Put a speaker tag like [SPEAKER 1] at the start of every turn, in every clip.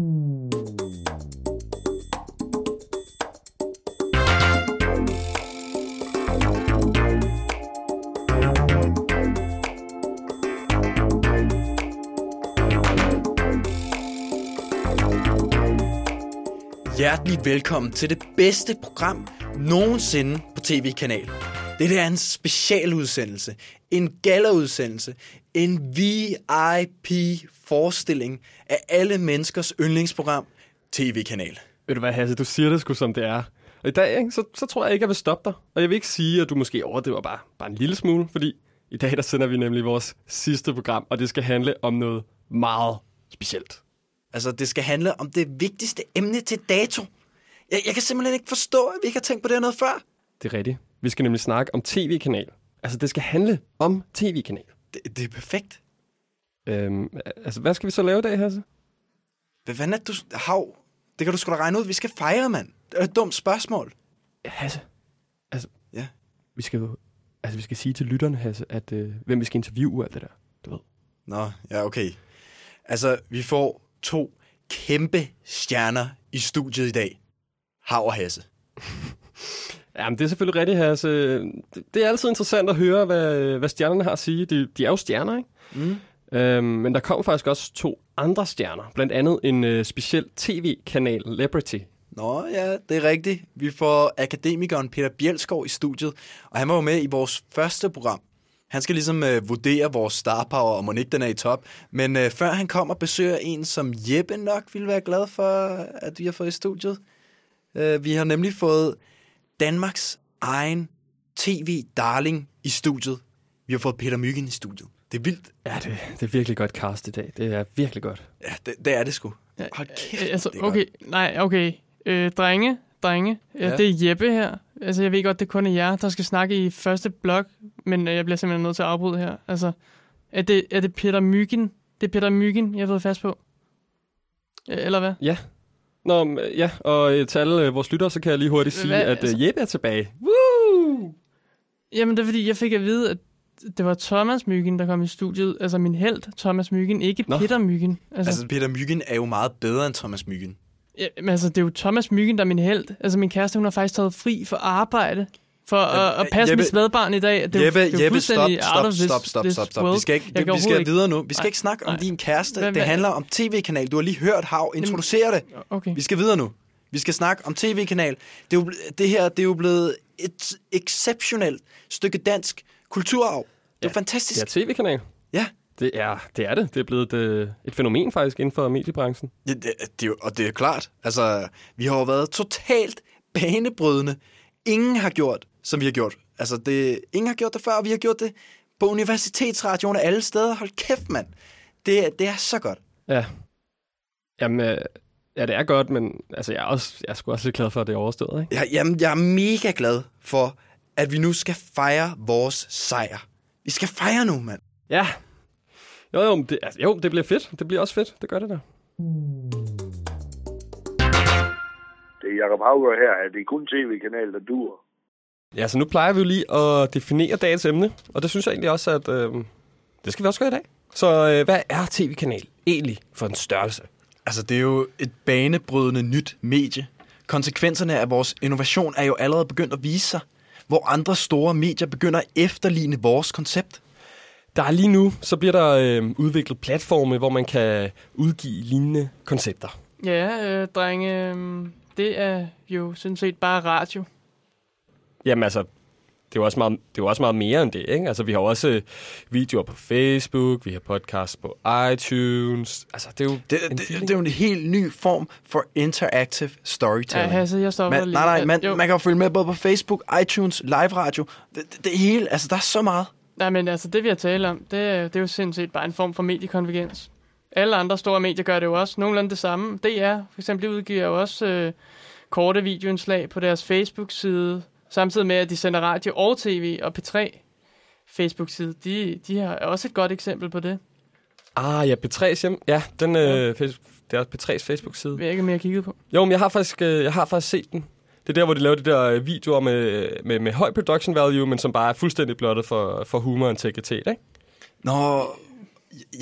[SPEAKER 1] Hjertelig velkommen til det bedste program nogensinde på tv-kanal. Det er en specialudsendelse, en galaudsendelse, en VIP VIP-forestilling af alle menneskers yndlingsprogram, tv-kanal.
[SPEAKER 2] Ved du hvad, Hasse, du siger det sgu som det er. Og i dag, ikke, så, så tror jeg ikke, jeg vil stoppe dig. Og jeg vil ikke sige, at du måske overdriver bare, bare en lille smule, fordi i dag, der sender vi nemlig vores sidste program, og det skal handle om noget meget specielt.
[SPEAKER 1] Altså, det skal handle om det vigtigste emne til dato. Jeg, jeg kan simpelthen ikke forstå, at vi ikke har tænkt på det her noget før.
[SPEAKER 2] Det er rigtigt. Vi skal nemlig snakke om tv-kanal. Altså, det skal handle om tv-kanal.
[SPEAKER 1] Det, det er perfekt.
[SPEAKER 2] Øhm, altså, hvad skal vi så lave i dag, Hasse?
[SPEAKER 1] Hvad fanden er du... Hav, det kan du sgu da regne ud. Vi skal fejre, mand. Det er et dumt spørgsmål.
[SPEAKER 2] Hasse, altså,
[SPEAKER 1] Ja.
[SPEAKER 2] vi skal jo... Altså, vi skal sige til lytterne, Hasse, at øh, hvem vi skal interviewe og alt det der. Du ved.
[SPEAKER 1] Nå, ja, okay. Altså, vi får to kæmpe stjerner i studiet i dag. Hav og Hasse.
[SPEAKER 2] Jamen, det er selvfølgelig rigtigt, Hasse. Det, det er altid interessant at høre, hvad, hvad stjernerne har at sige. De, de er jo stjerner, ikke?
[SPEAKER 1] Mm.
[SPEAKER 2] Øhm, men der kom faktisk også to andre stjerner. Blandt andet en øh, speciel tv-kanal, Celebrity.
[SPEAKER 1] Nå, ja, det er rigtigt. Vi får akademikeren Peter Bjelskov i studiet, og han var jo med i vores første program. Han skal ligesom øh, vurdere vores star power, og må ikke den er i top. Men øh, før han kommer og besøger en, som Jeppe nok ville være glad for, at vi har fået i studiet. Øh, vi har nemlig fået Danmarks egen tv-darling i studiet. Vi har fået Peter Myggen i studiet. Det er vildt.
[SPEAKER 2] Ja, det, det er virkelig godt cast i dag. Det er virkelig godt.
[SPEAKER 1] Ja, det, det er det sgu.
[SPEAKER 3] Ja,
[SPEAKER 1] Hold kæft,
[SPEAKER 3] øh, altså,
[SPEAKER 1] det er
[SPEAKER 3] okay, nej, okay. Øh, drenge, drenge, ja.
[SPEAKER 1] Ja.
[SPEAKER 3] det er Jeppe her. Altså, jeg ved godt, det kun er jer, der skal snakke i første blok, men øh, jeg bliver simpelthen nødt til at afbryde her. Altså, er det, er det Peter Myggen? Det er Peter Myggen, jeg har fået fast på. Øh, Eller hvad?
[SPEAKER 2] Ja. Nå, men, ja, og øh, til alle øh, vores lyttere, så kan jeg lige hurtigt sige,
[SPEAKER 3] Hvad?
[SPEAKER 2] at
[SPEAKER 3] Altså-
[SPEAKER 2] øh, Jeppe er tilbage. Woo!
[SPEAKER 3] Jamen, det er fordi, jeg fik at vide, at det var Thomas Myggen, der kom i studiet. Altså min held, Thomas Myggen, ikke
[SPEAKER 2] Nå.
[SPEAKER 3] Peter Myggen. Altså,
[SPEAKER 1] Altså, Peter Myggen er jo meget bedre end Thomas Myggen.
[SPEAKER 3] ja, men altså, det er jo Thomas Myggen, der er min held. Altså min kæreste, hun har faktisk taget fri for arbejde. For at, at passe
[SPEAKER 1] Jeppe-
[SPEAKER 3] mit spædbarn i dag. Det er
[SPEAKER 1] Jeppe,
[SPEAKER 3] det er
[SPEAKER 1] Jeppe, stop, stop, stop, stop, stop, stop. Vi skal ikke, det, vi skal
[SPEAKER 3] overhovedet
[SPEAKER 1] videre nu. Vi skal
[SPEAKER 3] Nej,
[SPEAKER 1] ikke snakke om din kæreste.
[SPEAKER 3] Hvad-
[SPEAKER 1] Det handler om tv-kanal. Du har lige hørt Hav introducere det.
[SPEAKER 3] Okay.
[SPEAKER 1] Vi skal videre nu. Vi skal snakke om tv-kanal. Det, er jo, det her det er jo blevet et exceptionelt stykke dansk kulturarv. Det er
[SPEAKER 2] Ja,
[SPEAKER 1] fantastisk.
[SPEAKER 2] Det er tv-kanal.
[SPEAKER 1] Ja,
[SPEAKER 2] Det er, det er det. Det er blevet et, øh, et fænomen faktisk inden for mediebranchen.
[SPEAKER 1] ja det, det, og det er klart. Altså, vi har jo været totalt banebrydende. Ingen har gjort, som vi har gjort. Altså, det, ingen har gjort det før, og vi har gjort det på universitetsradioen og alle steder. Hold kæft, mand. Det, er- det er så godt.
[SPEAKER 2] Ja. Jamen, øh, ja, det er godt, men altså, jeg er, også, jeg er sgu også lidt glad for, at det er overstået, ikke?
[SPEAKER 1] Jeg, jamen, jeg er mega glad for, at vi nu skal fejre vores sejr. Vi skal fejre nu, mand.
[SPEAKER 2] Ja. Jo, jo, det, altså, jo, det bliver fedt. Det bliver også fedt. Det gør det der.
[SPEAKER 4] Det er Jacob Hauger her. Er det kun tv-kanal, der dur?
[SPEAKER 2] Ja, så nu plejer vi jo lige at definere dagens emne, og det synes jeg egentlig også, at øh, det skal vi også gøre i dag. Så øh, hvad er tv-kanal egentlig for en størrelse?
[SPEAKER 1] Altså, det er jo et banebrydende nyt medie. Konsekvenserne af vores innovation er jo allerede begyndt at vise sig, hvor andre store medier begynder at efterligne vores koncept.
[SPEAKER 2] Der er lige nu, så bliver der øh, udviklet platforme, hvor man kan udgive lignende koncepter.
[SPEAKER 3] Ja, øh, drenge, øh, det er jo sådan set bare radio.
[SPEAKER 2] Jamen altså, det er jo også meget, det er jo også meget mere end det, ikke? Altså, vi har også øh, videoer på Facebook, vi har podcasts på iTunes. Altså, det er jo
[SPEAKER 1] Det,
[SPEAKER 2] en
[SPEAKER 1] det,
[SPEAKER 2] feeling.
[SPEAKER 1] det er jo en helt ny form for interactive
[SPEAKER 3] Ja,
[SPEAKER 1] storytelling.
[SPEAKER 3] Hasse, jeg stopper
[SPEAKER 1] man,
[SPEAKER 3] lige.
[SPEAKER 1] nej, nej,
[SPEAKER 3] Ja,
[SPEAKER 1] man,
[SPEAKER 3] jo.
[SPEAKER 1] man kan jo følge med både på Facebook, iTunes, live radio. Det, det, det hele, altså der er så meget.
[SPEAKER 3] Nej, men altså, det vi har talt om, det, er- det er jo sindssygt bare en form for mediekonvergens. Alle andre store medier gør det jo også nogenlunde det samme. DR, for eksempel, de udgiver jo også øh, korte videoindslag på deres Facebook-side, samtidig med, at de sender radio og tv og P3 Facebook-side. De, de har også et godt eksempel på det.
[SPEAKER 2] Ah, ja, P3's hjem. Ja, den, øh, Facebook, det er P3's Facebook-side.
[SPEAKER 3] Jeg ikke, har kigget på.
[SPEAKER 2] Jo, men jeg har faktisk, øh, jeg har faktisk set den. Det er der, hvor de laver de der øh, videoer med, med, med høj production value, men som bare er fuldstændig blottet for, for humor og integritet, ikke?
[SPEAKER 1] Nå,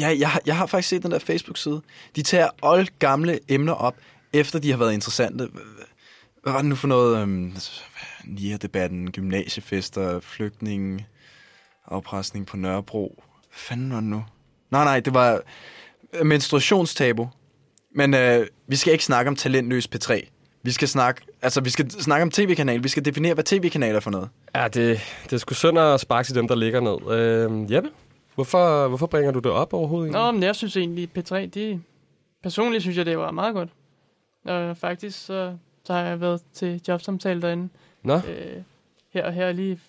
[SPEAKER 1] Ja, jeg, har- jeg har faktisk set den der Facebook-side. De tager alle gamle emner op, efter de har været interessante. Hvad var det nu for noget? Øhm, NIA-debatten, gymnasiefester, flygtninge, afpresning på Nørrebro. Hvad fanden var det nu? Nej, nej, det var menstruationstabu. Men øh, vi skal ikke snakke om talentløs P3. Vi skal snakke, altså, vi skal snakke om tv-kanal. Vi skal definere, hvad tv-kanal er for noget.
[SPEAKER 2] Ja, det, det er sgu synd at sparke til dem, der ligger ned. Øh, Jeppe, hvorfor, hvorfor bringer du det op overhovedet?
[SPEAKER 3] Nå, men jeg synes egentlig, P3, de... Personligt synes jeg, det var meget godt. Og faktisk, så, så har jeg været til jobsamtale derinde.
[SPEAKER 2] Nå,
[SPEAKER 3] Øh, her og her lige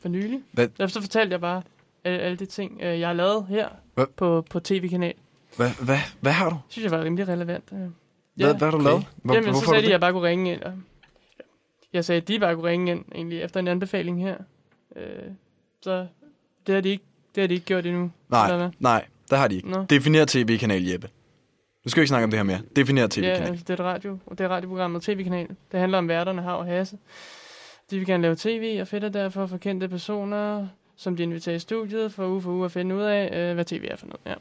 [SPEAKER 3] for nylig.
[SPEAKER 1] Hvad?
[SPEAKER 3] Derfor så fortalte jeg bare alle, alle de ting, øh, jeg har lavet her
[SPEAKER 1] Hvad?
[SPEAKER 3] på, på tv-kanal.
[SPEAKER 1] Hvad, hvad, hvad har du?
[SPEAKER 3] synes jeg var rimelig relevant. Øh.
[SPEAKER 1] Hvad, hvad har du
[SPEAKER 2] okay.
[SPEAKER 1] lavet? Hvor,
[SPEAKER 3] Jamen, så sagde de, at jeg
[SPEAKER 1] det?
[SPEAKER 3] bare kunne ringe ind. Og jeg sagde, at de bare kunne ringe ind, egentlig, efter en anbefaling her. Øh, så det har de ikke, det har de ikke gjort endnu.
[SPEAKER 1] Nej, nej, der har de ikke.
[SPEAKER 3] Nå.
[SPEAKER 1] Definer tv-kanal, Jeppe. Nu skal vi ikke snakke om det her mere. Definer
[SPEAKER 3] Ja,
[SPEAKER 1] tv-kanal.
[SPEAKER 3] altså, det er et radio, det er radioprogrammet tv-kanal. Det handler om værterne, Hav og Hasse. De vil gerne lave tv, og fedt er derfor for kendte personer, som de inviterer i studiet, for uge for uge at finde ud af, øh, hvad tv er for noget. Ja.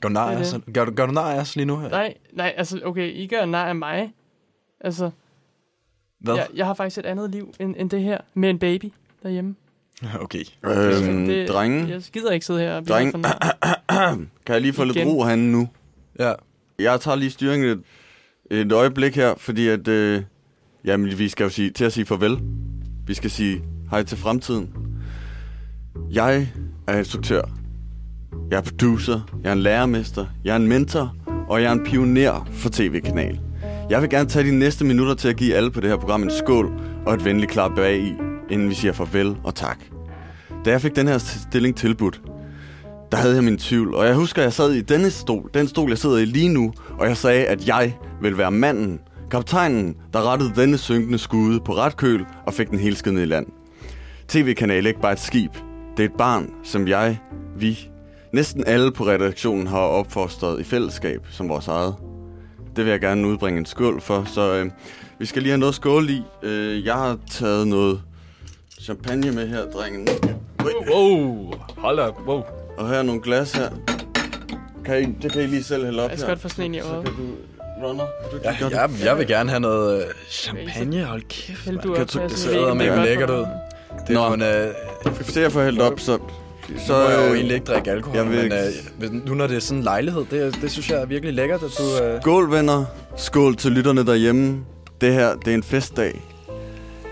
[SPEAKER 1] Gør du nar
[SPEAKER 3] Det
[SPEAKER 1] af
[SPEAKER 3] er?
[SPEAKER 1] Gør, gør du nar af os lige nu? Her?
[SPEAKER 3] Nej, nej, altså, okay, I gør nar af mig. Altså,
[SPEAKER 1] Hvad?
[SPEAKER 3] jeg, jeg har faktisk et andet liv end, end det her, med en baby derhjemme.
[SPEAKER 1] Okay.
[SPEAKER 5] Øhm,
[SPEAKER 3] det,
[SPEAKER 5] drenge,
[SPEAKER 3] Jeg gider ikke sidde her og blive
[SPEAKER 5] Drenge. kan jeg lige få lidt
[SPEAKER 3] Igen.
[SPEAKER 5] ro herinde nu?
[SPEAKER 1] Ja.
[SPEAKER 5] Jeg tager lige styringen et, et øjeblik her, fordi at, øh, jamen, vi skal jo sige, til at sige farvel. Vi skal sige hej til fremtiden. Jeg er instruktør. Jeg er producer. Jeg er en lærermester. Jeg er en mentor. Og jeg er en pioner for tv-kanal. Jeg vil gerne tage de næste minutter til at give alle på det her program en skål og et venligt klap bag i, inden vi siger farvel og tak. Da jeg fik den her stilling tilbudt, der havde jeg min tvivl, og jeg husker, at jeg sad i denne stol, den stol, jeg sidder i lige nu, og jeg sagde, at jeg vil være manden, kaptajnen, der rettede denne synkende skude på ret køl og fik den helt ned i land. TV-kanal er ikke bare et skib. Det er et barn, som jeg, vi, næsten alle på redaktionen har opfostret i fællesskab som vores eget. Det vil jeg gerne udbringe en skål for, så øh, vi skal lige have noget skål i. Øh, jeg har taget noget champagne med her, drengen.
[SPEAKER 2] wow, hold op, wow.
[SPEAKER 5] Og her er nogle glas her. Kan I, det kan I lige selv hælde op
[SPEAKER 3] Jeg skal
[SPEAKER 5] her.
[SPEAKER 3] godt få sådan en i
[SPEAKER 5] Så
[SPEAKER 3] øjet.
[SPEAKER 5] kan du... Runner, du
[SPEAKER 1] Jeg,
[SPEAKER 5] gør det.
[SPEAKER 1] jeg, jeg vil gerne have noget øh, champagne. Hold kæft,
[SPEAKER 3] Hæld
[SPEAKER 1] mand.
[SPEAKER 3] du
[SPEAKER 5] Kan du-
[SPEAKER 3] jeg
[SPEAKER 1] det sidder med
[SPEAKER 3] er
[SPEAKER 1] lækkert ud. Det er
[SPEAKER 5] Nå.
[SPEAKER 1] jo en, øh,
[SPEAKER 5] Se at få hældt op, så...
[SPEAKER 1] så
[SPEAKER 5] Så
[SPEAKER 1] må jeg jo
[SPEAKER 5] øh,
[SPEAKER 1] egentlig ikke drikke alkohol,
[SPEAKER 5] jeg vil
[SPEAKER 1] men
[SPEAKER 5] ikke-
[SPEAKER 1] øh, hvis- nu når det er sådan en lejlighed, det, det synes jeg er virkelig lækkert, at du... Øh,
[SPEAKER 5] Skål, venner. Skål til lytterne derhjemme. Det her, det er en festdag.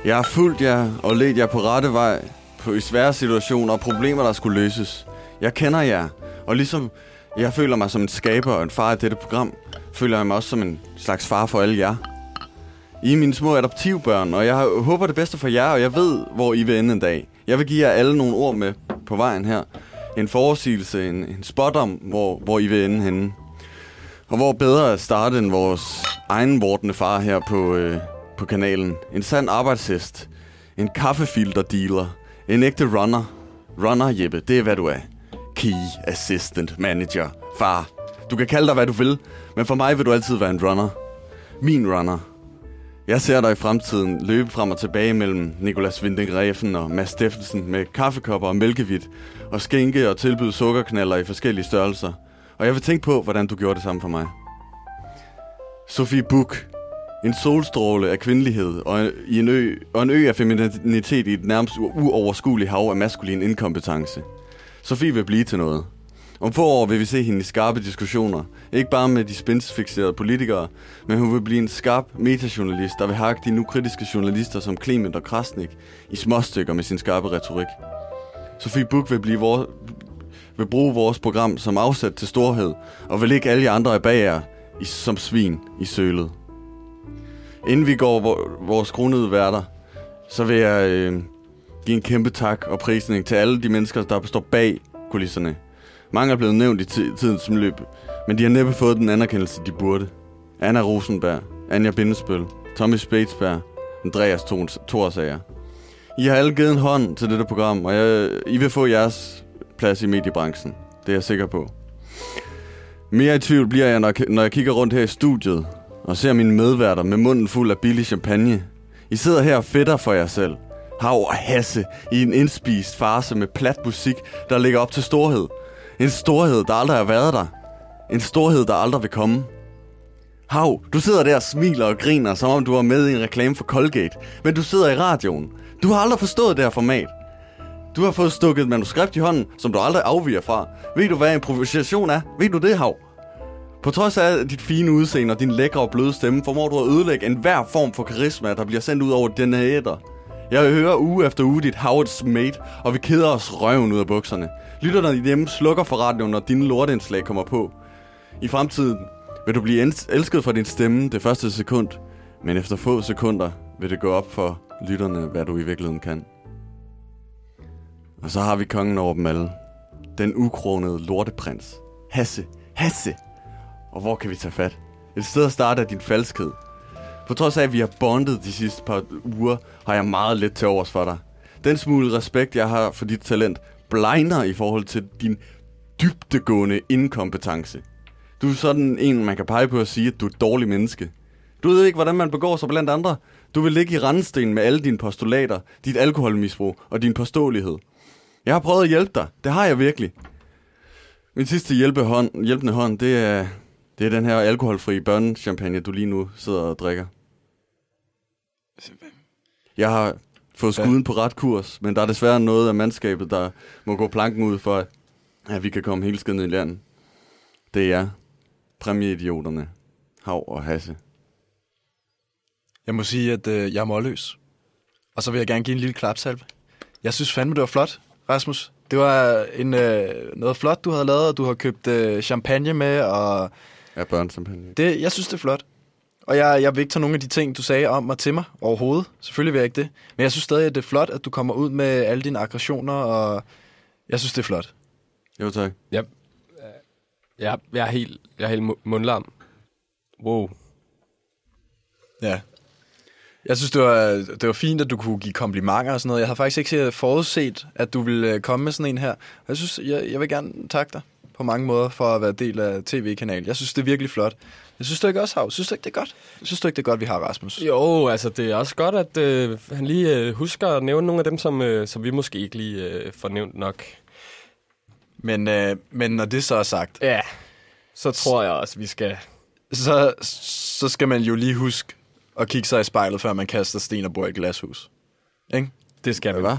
[SPEAKER 5] Jeg har fulgt jer og ledt jer på rette vej på i svære situationer og problemer, der skulle løses. Jeg kender jer, og ligesom jeg føler mig som en skaber og en far af dette program, føler jeg mig også som en slags far for alle jer. I er mine små adoptivbørn, og jeg håber det bedste for jer, og jeg ved, hvor I vil ende en dag. Jeg vil give jer alle nogle ord med på vejen her. En forudsigelse, en, en spot om, hvor, hvor I vil ende henne. Og hvor bedre at starte end vores egen vortende far her på, øh, på kanalen. En sand arbejdshest. En kaffefilter-dealer. En ægte runner. Runner, Jeppe, det er hvad du er. Key Assistant Manager. Far, du kan kalde dig, hvad du vil, men for mig vil du altid være en runner. Min runner. Jeg ser dig i fremtiden løbe frem og tilbage mellem Nikolas Vinding og Mads Steffensen med kaffekopper og mælkevidt, og skænke og tilbyde sukkerknaller i forskellige størrelser. Og jeg vil tænke på, hvordan du gjorde det samme for mig. Sofie Buk. En solstråle af kvindelighed og en, i en ø, og en ø af femininitet i et nærmest uoverskueligt hav af maskulin inkompetence. Sofie vil blive til noget. Om få år vil vi se hende i skarpe diskussioner. Ikke bare med de spinsfixerede politikere, men hun vil blive en skarp metajournalist, der vil hakke de nu kritiske journalister som Clement og Krasnik i småstykker med sin skarpe retorik. Sofie Buk vil, blive vor, vil bruge vores program som afsæt til storhed, og vil ikke alle jer andre bag jer i, som svin i sølet. Inden vi går vores kronede værter, så vil jeg øh, give en kæmpe tak og prisning til alle de mennesker, der står bag kulisserne. Mange er blevet nævnt i ti- tidens løb, men de har næppe fået den anerkendelse, de burde. Anna Rosenberg, Anja Bindesbøl, Tommy Spatesberg, Andreas Thorsager. I har alle givet en hånd til dette program, og jeg, I vil få jeres plads i mediebranchen. Det er jeg sikker på. Mere i tvivl bliver jeg, når jeg, når jeg kigger rundt her i studiet og ser mine medværter med munden fuld af billig champagne. I sidder her og fedter for jer selv. Hav og hasse i en indspist farse med plat musik, der ligger op til storhed. En storhed, der aldrig har været der. En storhed, der aldrig vil komme. Hav, du sidder der og smiler og griner, som om du var med i en reklame for Colgate. Men du sidder i radioen. Du har aldrig forstået det her format. Du har fået stukket et manuskript i hånden, som du aldrig afviger fra. Ved du, hvad improvisation er? Ved du det, Hav? På trods af dit fine udseende og din lækre og bløde stemme, formår du at ødelægge enhver form for karisma, der bliver sendt ud over denne æder. Jeg hører uge efter uge dit Howard's Mate, og vi keder os røven ud af bukserne. Lytterne hjemme slukker for radioen, når dine lorteindslag kommer på. I fremtiden vil du blive elsket for din stemme det første sekund, men efter få sekunder vil det gå op for lytterne, hvad du i virkeligheden kan. Og så har vi kongen over dem alle. Den ukronede lorteprins. Hasse. Hasse. Og hvor kan vi tage fat? Et sted at starte er din falskhed. På trods af, at vi har bondet de sidste par uger, har jeg meget lidt til overs for dig. Den smule respekt, jeg har for dit talent, blegner i forhold til din dybtegående inkompetence. Du er sådan en, man kan pege på at sige, at du er et dårligt menneske. Du ved ikke, hvordan man begår sig blandt andre. Du vil ligge i randsten med alle dine postulater, dit alkoholmisbrug og din påståelighed. Jeg har prøvet at hjælpe dig. Det har jeg virkelig. Min sidste hjælpehånd, hjælpende hånd, det er, det er den her alkoholfri børnechampagne, du lige nu sidder og drikker. Jeg har fået skuden på ret kurs, men der er desværre noget af mandskabet, der må gå planken ud for, at vi kan komme helt skidt ned i landet. Det er præmieidioterne, Hav og Hasse.
[SPEAKER 1] Jeg må sige, at øh, jeg er målløs. Og så vil jeg gerne give en lille klapsalve. Jeg synes fandme, det var flot, Rasmus. Det var en, øh, noget flot, du havde lavet, og du har købt øh, champagne med, og
[SPEAKER 5] Ja, børnechampagne.
[SPEAKER 1] det, jeg synes, det er flot. Og jeg, jeg vil ikke tage nogle af de ting, du sagde om mig til mig overhovedet. Selvfølgelig vil jeg ikke det. Men jeg synes stadig, at det er flot, at du kommer ud med alle dine aggressioner, og jeg synes, det er flot.
[SPEAKER 5] Jo, tak.
[SPEAKER 2] Jeg, jeg, jeg er helt, jeg er helt mu- mundlam. Wow.
[SPEAKER 1] Ja. Jeg synes, det var, det var fint, at du kunne give komplimenter og sådan noget. Jeg havde faktisk ikke forudset, at du ville øh, komme med sådan en her. Jeg synes, jeg, jeg vil gerne takke dig på mange måder for at være del af tv-kanalen. Jeg synes, det er virkelig flot. Jeg synes du ikke også, Hav? Synes du ikke, det er godt? Synes du ikke, det er godt, vi har Rasmus?
[SPEAKER 2] Jo, altså det er også godt, at øh, han lige øh, husker at nævne nogle af dem, som, øh, som vi måske ikke lige øh, får nævnt nok.
[SPEAKER 1] Men, øh, men når det så er sagt,
[SPEAKER 2] Ja, så tror jeg også, vi skal...
[SPEAKER 1] så, så skal man jo lige huske at kigge sig i spejlet, før man kaster sten og bor i et glashus. Ikke?
[SPEAKER 2] Det skal vi.
[SPEAKER 5] Hvad?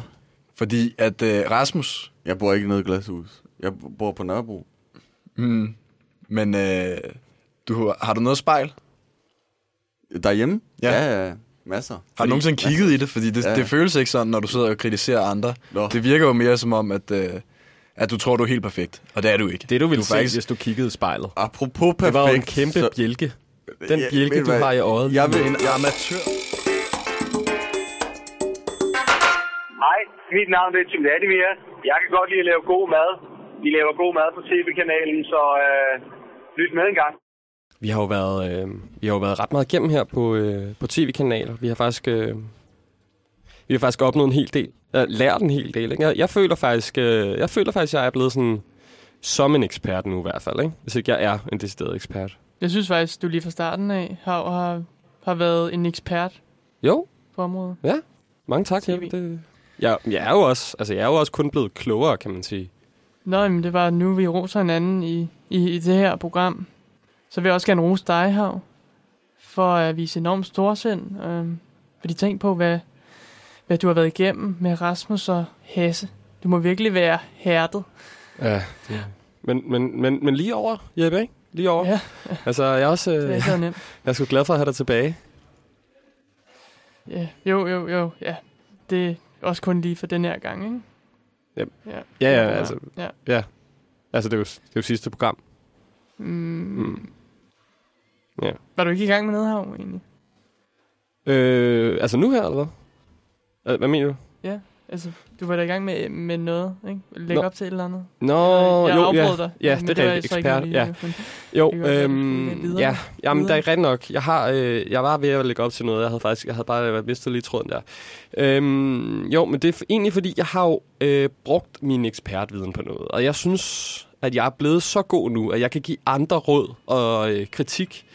[SPEAKER 1] Fordi at øh, Rasmus,
[SPEAKER 5] Jeg bor ikke nede i glashus. Jeg bor på Nørrebro.
[SPEAKER 1] mm, men øh, du, har du noget spejl?
[SPEAKER 5] Derhjemme?
[SPEAKER 1] Ja.
[SPEAKER 5] ja, ja masser.
[SPEAKER 1] Har du nogensinde kigget i det? Fordi det,
[SPEAKER 5] Ja.
[SPEAKER 1] det føles ikke sådan, når du sidder og kritiserer andre.
[SPEAKER 5] Nå.
[SPEAKER 1] Det virker jo mere som om, at, øh, at du tror, du er helt perfekt. Og det er du ikke.
[SPEAKER 2] Det du ville
[SPEAKER 1] du
[SPEAKER 2] se,
[SPEAKER 1] faktisk-
[SPEAKER 2] hvis du kiggede i spejlet.
[SPEAKER 5] Apropos perfekt.
[SPEAKER 2] Det var jo en kæmpe
[SPEAKER 5] så-
[SPEAKER 2] bjælke. Den
[SPEAKER 5] Ja,
[SPEAKER 2] bjælke, du
[SPEAKER 5] hvad?
[SPEAKER 2] har i øjet.
[SPEAKER 5] Jeg vil,
[SPEAKER 1] En amatør.
[SPEAKER 6] Hej, mit navn det er Tim Vladimir. Jeg kan godt lide at lave god mad. Vi laver god mad på tv-kanalen, så øh, lyt med en gang.
[SPEAKER 2] Vi har jo været, øh, vi har jo været ret meget igennem her på, øh, på tv-kanaler. Vi har faktisk, øh, vi har faktisk opnået en hel del. Jeg lært en hel del. Ikke? Jeg, jeg føler faktisk, øh, jeg føler faktisk, jeg er blevet sådan som en ekspert nu i hvert fald. Ikke? Hvis ikke jeg er en decideret ekspert.
[SPEAKER 3] Jeg synes faktisk, du lige fra starten af har, har, har været en ekspert
[SPEAKER 2] Jo,
[SPEAKER 3] på området.
[SPEAKER 2] ja. Mange tak. Jeppe. Det, jeg, jeg, er jo også, altså, jeg er jo også kun blevet klogere, kan man sige.
[SPEAKER 3] Nå, men det var nu, vi roser hinanden i, i, i det her program. Så vil jeg også gerne rose dig, Hav, for at vise enormt storsind. Øhm, fordi tænk på, hvad, hvad du har været igennem med Rasmus og Hasse. Du må virkelig være hærdet.
[SPEAKER 2] Ja. Men, men, men, men lige over, Jeppe, ikke? Lige over.
[SPEAKER 3] Ja.
[SPEAKER 2] Altså, jeg er også
[SPEAKER 3] Det er
[SPEAKER 2] øh,
[SPEAKER 3] så nemt.
[SPEAKER 2] jeg er sgu glad for at have dig tilbage.
[SPEAKER 3] Ja, jo, jo, jo, ja. Det er også kun lige for den her gang, ikke?
[SPEAKER 2] Yep.
[SPEAKER 3] Ja,
[SPEAKER 2] Ja, ja, altså,
[SPEAKER 3] Ja.
[SPEAKER 2] altså det er jo, det er jo sidste program.
[SPEAKER 3] Mm.
[SPEAKER 2] Mm. Ja.
[SPEAKER 3] Var du ikke i gang med noget, Hav, egentlig?
[SPEAKER 2] Øh, altså nu her, eller hvad? Hvad mener du?
[SPEAKER 3] Altså, du var da i gang med, med noget, ikke? Lægge
[SPEAKER 2] Nå.
[SPEAKER 3] op til et eller andet.
[SPEAKER 2] Nå,
[SPEAKER 3] jeg
[SPEAKER 2] jo,
[SPEAKER 3] afbrød
[SPEAKER 2] ja.
[SPEAKER 3] dig.
[SPEAKER 2] Ja, det er rigtigt. Ekspert,
[SPEAKER 3] lige,
[SPEAKER 2] ja. Jo, øhm, ja, jamen, det er rigtigt nok. Jeg, har, øh, jeg var ved at lægge op til noget. Jeg havde faktisk jeg havde bare mistet lige tråden der. Øhm, jo, men det er egentlig, fordi jeg har jo øh, brugt min ekspertviden på noget. Og jeg synes, at jeg er blevet så god nu, at jeg kan give andre råd og øh, kritik.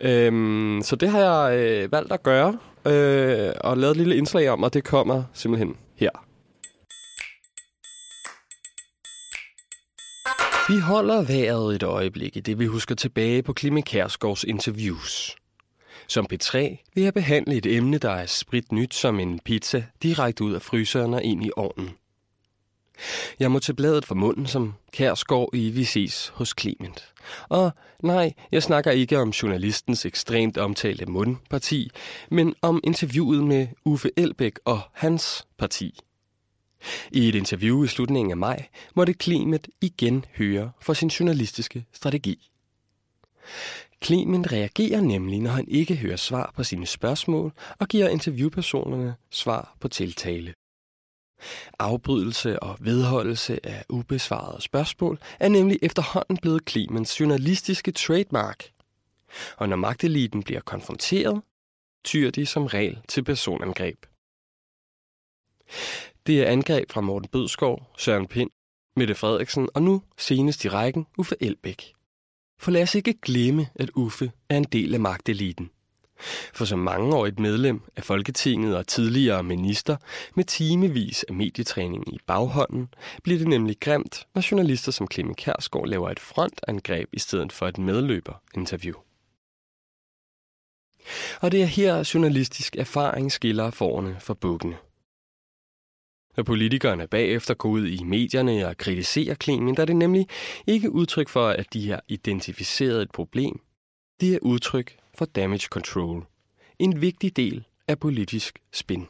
[SPEAKER 2] Øhm, så det har jeg øh, valgt at gøre. Øh, og lavet et lille indslag om, og det kommer simpelthen her. Vi holder vejret et øjeblik i det, vi husker tilbage på Clemen Kærsgaards interviews. Som P3 vil jeg behandle et emne, der er sprit nyt som en pizza direkte ud af fryseren og ind i ovnen. Jeg må til bladet for munden, som Kærsgaard i Vi ses hos Clement. Og nej, jeg snakker ikke om journalistens ekstremt omtalte mundparti, men om interviewet med Uffe Elbæk og hans parti. I et interview i slutningen af maj måtte Clement igen høre for sin journalistiske strategi. Clement reagerer nemlig, når han ikke hører svar på sine spørgsmål og giver interviewpersonerne svar på tiltale. Afbrydelse og vedholdelse af ubesvarede spørgsmål er nemlig efterhånden blevet Clemens journalistiske trademark. Og når magteliten bliver konfronteret, tyr de som regel til personangreb. Det er angreb fra Morten Bødskov, Søren Pind, Mette Frederiksen og nu senest i rækken Uffe Elbæk. For lad os ikke glemme, at Uffe er en del af magteliten. For som mangeårigt medlem af Folketinget og tidligere minister med timevis af medietræning i baghånden, bliver det nemlig grimt, når journalister som Clemen Kærsgaard laver et frontangreb i stedet for et medløberinterview. Og det er her journalistisk erfaring skiller forerne for bukkene. Når politikerne bagefter går ud i medierne og kritiserer Clement, er det nemlig ikke udtryk for, at de har identificeret et problem. Det er udtryk for damage control. En vigtig del af politisk spin.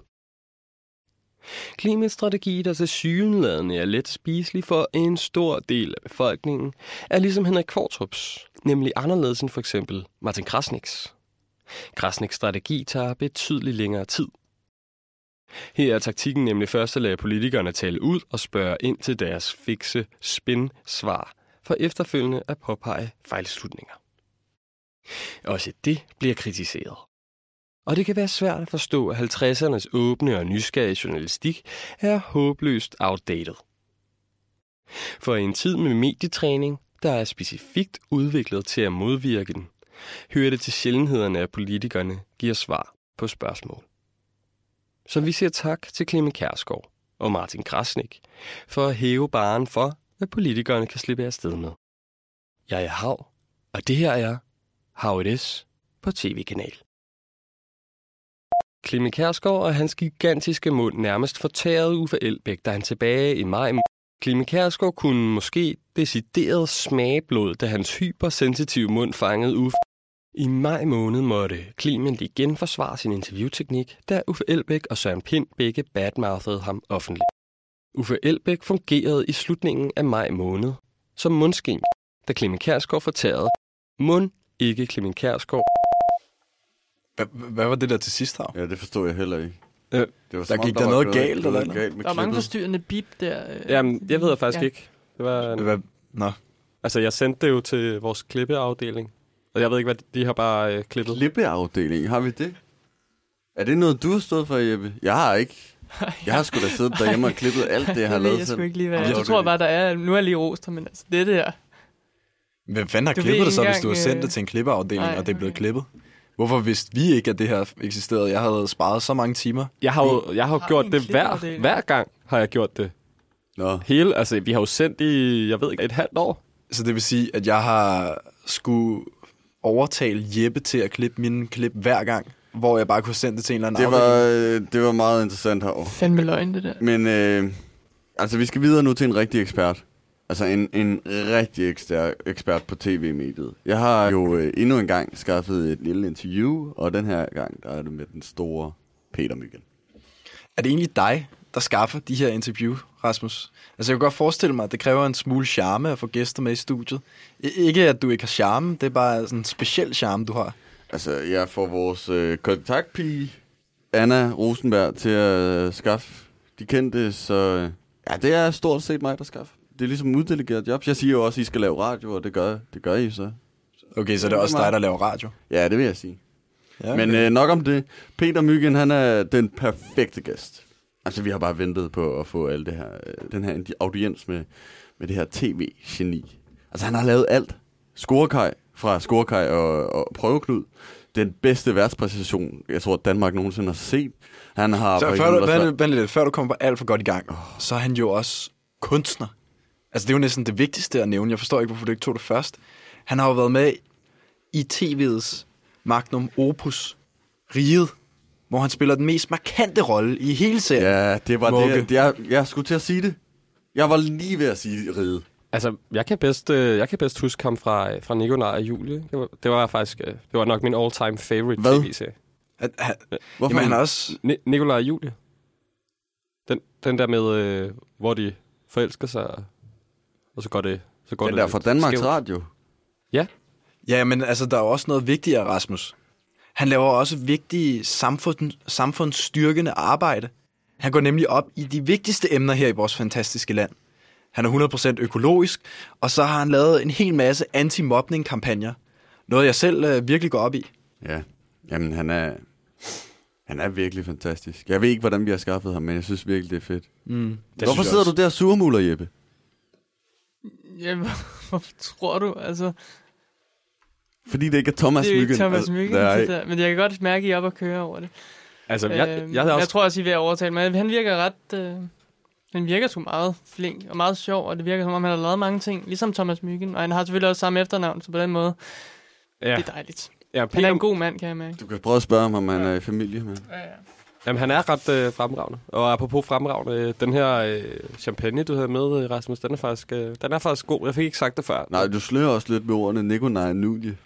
[SPEAKER 2] Klimastrategi, der til sygeladende er let spiselig for en stor del af befolkningen, er ligesom Henrik Kvartrups, nemlig anderledes end for eksempel Martin Krasniks. Krasniks strategi tager betydeligt længere tid. Her er taktikken nemlig først at lade politikerne tale ud og spørge ind til deres fikse spin-svar, for efterfølgende at påpege fejlslutninger. Også det bliver kritiseret. Og det kan være svært at forstå, at 50'ernes åbne og nysgerrige journalistik er håbløst outdated. For i en tid med medietræning, der er specifikt udviklet til at modvirke den, hører det til sjældenhederne, at politikerne giver svar på spørgsmål. Så vi siger tak til Clemen Kærsgaard og Martin Krasnik for at hæve baren for, hvad politikerne kan slippe af sted med. Jeg er Hav, og det her er How It Is på tv-kanal. Klimme Kærsgaard og hans gigantiske mund nærmest fortærede Uffe Elbæk, da han tilbage i maj Klimme Kærsgaard kunne måske decideret smage blod, da hans hypersensitive mund fangede Uffe. I maj måned måtte Clement igen forsvare sin interviewteknik, da Uffe Elbæk og Søren Pind begge badmouthede ham offentligt. Uffe Elbæk fungerede i slutningen af maj måned som mundskin, da Clement Kærsgaard fortærede mund ikke Clement Kærsgaard.
[SPEAKER 1] Hvad, hvad var det der til sidst her?
[SPEAKER 5] Ja, det forstod jeg heller ikke.
[SPEAKER 2] Øh,
[SPEAKER 5] Det var,
[SPEAKER 1] Der gik der
[SPEAKER 5] var
[SPEAKER 1] noget galt, eller
[SPEAKER 5] galt med
[SPEAKER 3] Der er mange forstyrrende bip der. øh.
[SPEAKER 2] Jamen, jeg ved jeg faktisk
[SPEAKER 3] Ja.
[SPEAKER 2] ikke. Det var,
[SPEAKER 1] Hvad? Nå.
[SPEAKER 2] altså, jeg sendte det jo til vores klippeafdeling. Og jeg ved ikke, hvad de har bare øh, klippet.
[SPEAKER 5] Klippeafdeling, har vi det? Er det noget, du har stået for, Jeppe? Jeg har ikke. Jeg har sgu da siddet derhjemme og klippet alt det, jeg har
[SPEAKER 3] det
[SPEAKER 5] lavet
[SPEAKER 3] jeg sgu
[SPEAKER 5] selv.
[SPEAKER 3] ikke lige, hvad
[SPEAKER 5] Nå,
[SPEAKER 3] jeg,
[SPEAKER 5] det
[SPEAKER 3] tror
[SPEAKER 5] det.
[SPEAKER 3] bare, der er... Nu er jeg lige rost ham, men altså, det der...
[SPEAKER 1] Hvem fanden har
[SPEAKER 3] Du
[SPEAKER 1] klippet det så, hvis du har sendt
[SPEAKER 3] øh,
[SPEAKER 1] det til en klippeafdeling,
[SPEAKER 3] nej,
[SPEAKER 1] og det er blevet
[SPEAKER 3] okay.
[SPEAKER 1] klippet? Hvorfor vidste vi ikke, at det her eksisterede? Jeg havde sparet så mange timer.
[SPEAKER 2] Jeg har jo, jeg har
[SPEAKER 3] Har
[SPEAKER 2] gjort det hver, hver gang, har jeg gjort det.
[SPEAKER 5] Nå,
[SPEAKER 2] Hele, altså, vi har jo sendt i, jeg ved ikke, et halvt år.
[SPEAKER 1] Så det vil sige, at jeg har skulle overtale Jeppe til at klippe mine klip hver gang, hvor jeg bare kunne sende det til en eller anden
[SPEAKER 5] det var,
[SPEAKER 1] afdeling.
[SPEAKER 5] øh, det var meget interessant herovre.
[SPEAKER 3] Fandme løgn, det der.
[SPEAKER 5] Men øh, altså, vi skal videre nu til en rigtig ekspert. Altså en, en rigtig ekster, ekspert på tv-mediet. Jeg har jo øh, endnu en gang skaffet et lille interview, og den her gang, der er det med den store Peter Myggen.
[SPEAKER 1] Er det egentlig dig, der skaffer de her interview, Rasmus? Altså, jeg kan godt forestille mig, at det kræver en smule charme at få gæster med i studiet. Ikke, at du ikke har charme, det er bare sådan en speciel charme, du har.
[SPEAKER 5] Altså, jeg får vores øh, kontaktpige, Anna Rosenberg, til at øh, skaffe de kendte, så øh, ja, det er stort set mig, der skaffer. Det er ligesom uddelegeret jobs. Jeg siger jo også, at I skal lave radio, og det gør, det gør I så.
[SPEAKER 1] Okay, så det er også dig, der laver radio.
[SPEAKER 5] Ja, det vil jeg sige.
[SPEAKER 1] Ja,
[SPEAKER 5] Men øh, nok om det. Peter Myggen, han er den perfekte gæst. Altså, vi har bare ventet på at få alle det her, øh, den her audiens med, med det her tv-geni. Altså, han har lavet alt. Scorekaj fra Scorekaj og, og Prøveknud. Den bedste værtspræstation, jeg tror, Danmark nogensinde har set. Han har...
[SPEAKER 1] Så før du, vent, vent lidt, før du kommer alt for godt i gang, så er han jo også kunstner. Altså, det er jo næsten det vigtigste at nævne. Jeg forstår ikke, hvorfor du ikke tog det først. Han har jo været med i tv'ets magnum opus, Riget, hvor han spiller den mest markante rolle i hele serien.
[SPEAKER 5] Ja, det var
[SPEAKER 1] Vugge.
[SPEAKER 5] det. det jeg, jeg skulle til at sige det. Jeg var lige ved at sige ride.
[SPEAKER 2] Altså, jeg kan bedst, øh, jeg kan bedst huske ham fra, fra Nikolaj og Julie. Det var, det var faktisk, øh, det var nok min all-time favorite
[SPEAKER 5] Hvad?
[SPEAKER 2] tv-serie.
[SPEAKER 1] At, han,
[SPEAKER 5] Hvorfor?
[SPEAKER 1] jamen, han også...
[SPEAKER 2] Ni- Nikolaj og Julie. Den, den der med, øh, hvor de forelsker sig, og så går det, så går
[SPEAKER 5] Den
[SPEAKER 2] det
[SPEAKER 5] der fra Danmarks
[SPEAKER 2] skævt.
[SPEAKER 5] Radio.
[SPEAKER 1] Ja, men altså, der er jo også noget vigtigere, Rasmus. Han laver også vigtige samfund, samfundsstyrkende arbejde. Han går nemlig op i de vigtigste emner her i vores fantastiske land. Han er 100% økologisk, og så har han lavet en hel masse anti-mobning-kampagner. Noget, jeg selv øh, virkelig går op i.
[SPEAKER 5] Ja, jamen han er... Han er virkelig fantastisk. Jeg ved ikke, hvordan vi har skaffet ham, men jeg synes virkelig, det er fedt.
[SPEAKER 1] Mm, det
[SPEAKER 5] Hvorfor sidder du der og surmuler, Jeppe?
[SPEAKER 3] Jamen, hvorfor tror du? Altså,
[SPEAKER 5] Fordi det ikke er Thomas
[SPEAKER 3] det er jo ikke Thomas
[SPEAKER 5] Altså,
[SPEAKER 3] Myggen,
[SPEAKER 5] nej.
[SPEAKER 3] der. men jeg kan godt mærke, at I er oppe at køre over det.
[SPEAKER 2] Altså, jeg,
[SPEAKER 3] Øhm,
[SPEAKER 2] jeg, havde også...
[SPEAKER 3] jeg tror også, I er ved at overtale mig. Han virker ret... Øh, han virker sgu meget flink og meget sjov, og det virker som om, han har lavet mange ting, ligesom Thomas Myggen. Og han har selvfølgelig også samme efternavn, så på den måde,
[SPEAKER 2] ja,
[SPEAKER 3] det er dejligt.
[SPEAKER 2] ja,
[SPEAKER 3] Han
[SPEAKER 2] Peter,
[SPEAKER 3] er en god mand, kan jeg mærke.
[SPEAKER 5] Du kan prøve at spørge ham, om han er i familie med.
[SPEAKER 3] Ja, ja.
[SPEAKER 2] Jamen, han er ret øh, fremragende. Og apropos fremragende, øh, den her øh, champagne, du havde med, øh, Rasmus, den er, faktisk, øh, den er faktisk god. Jeg fik ikke sagt det før.
[SPEAKER 5] Nej, du slører også lidt med ordene Nikolaj og Nulie.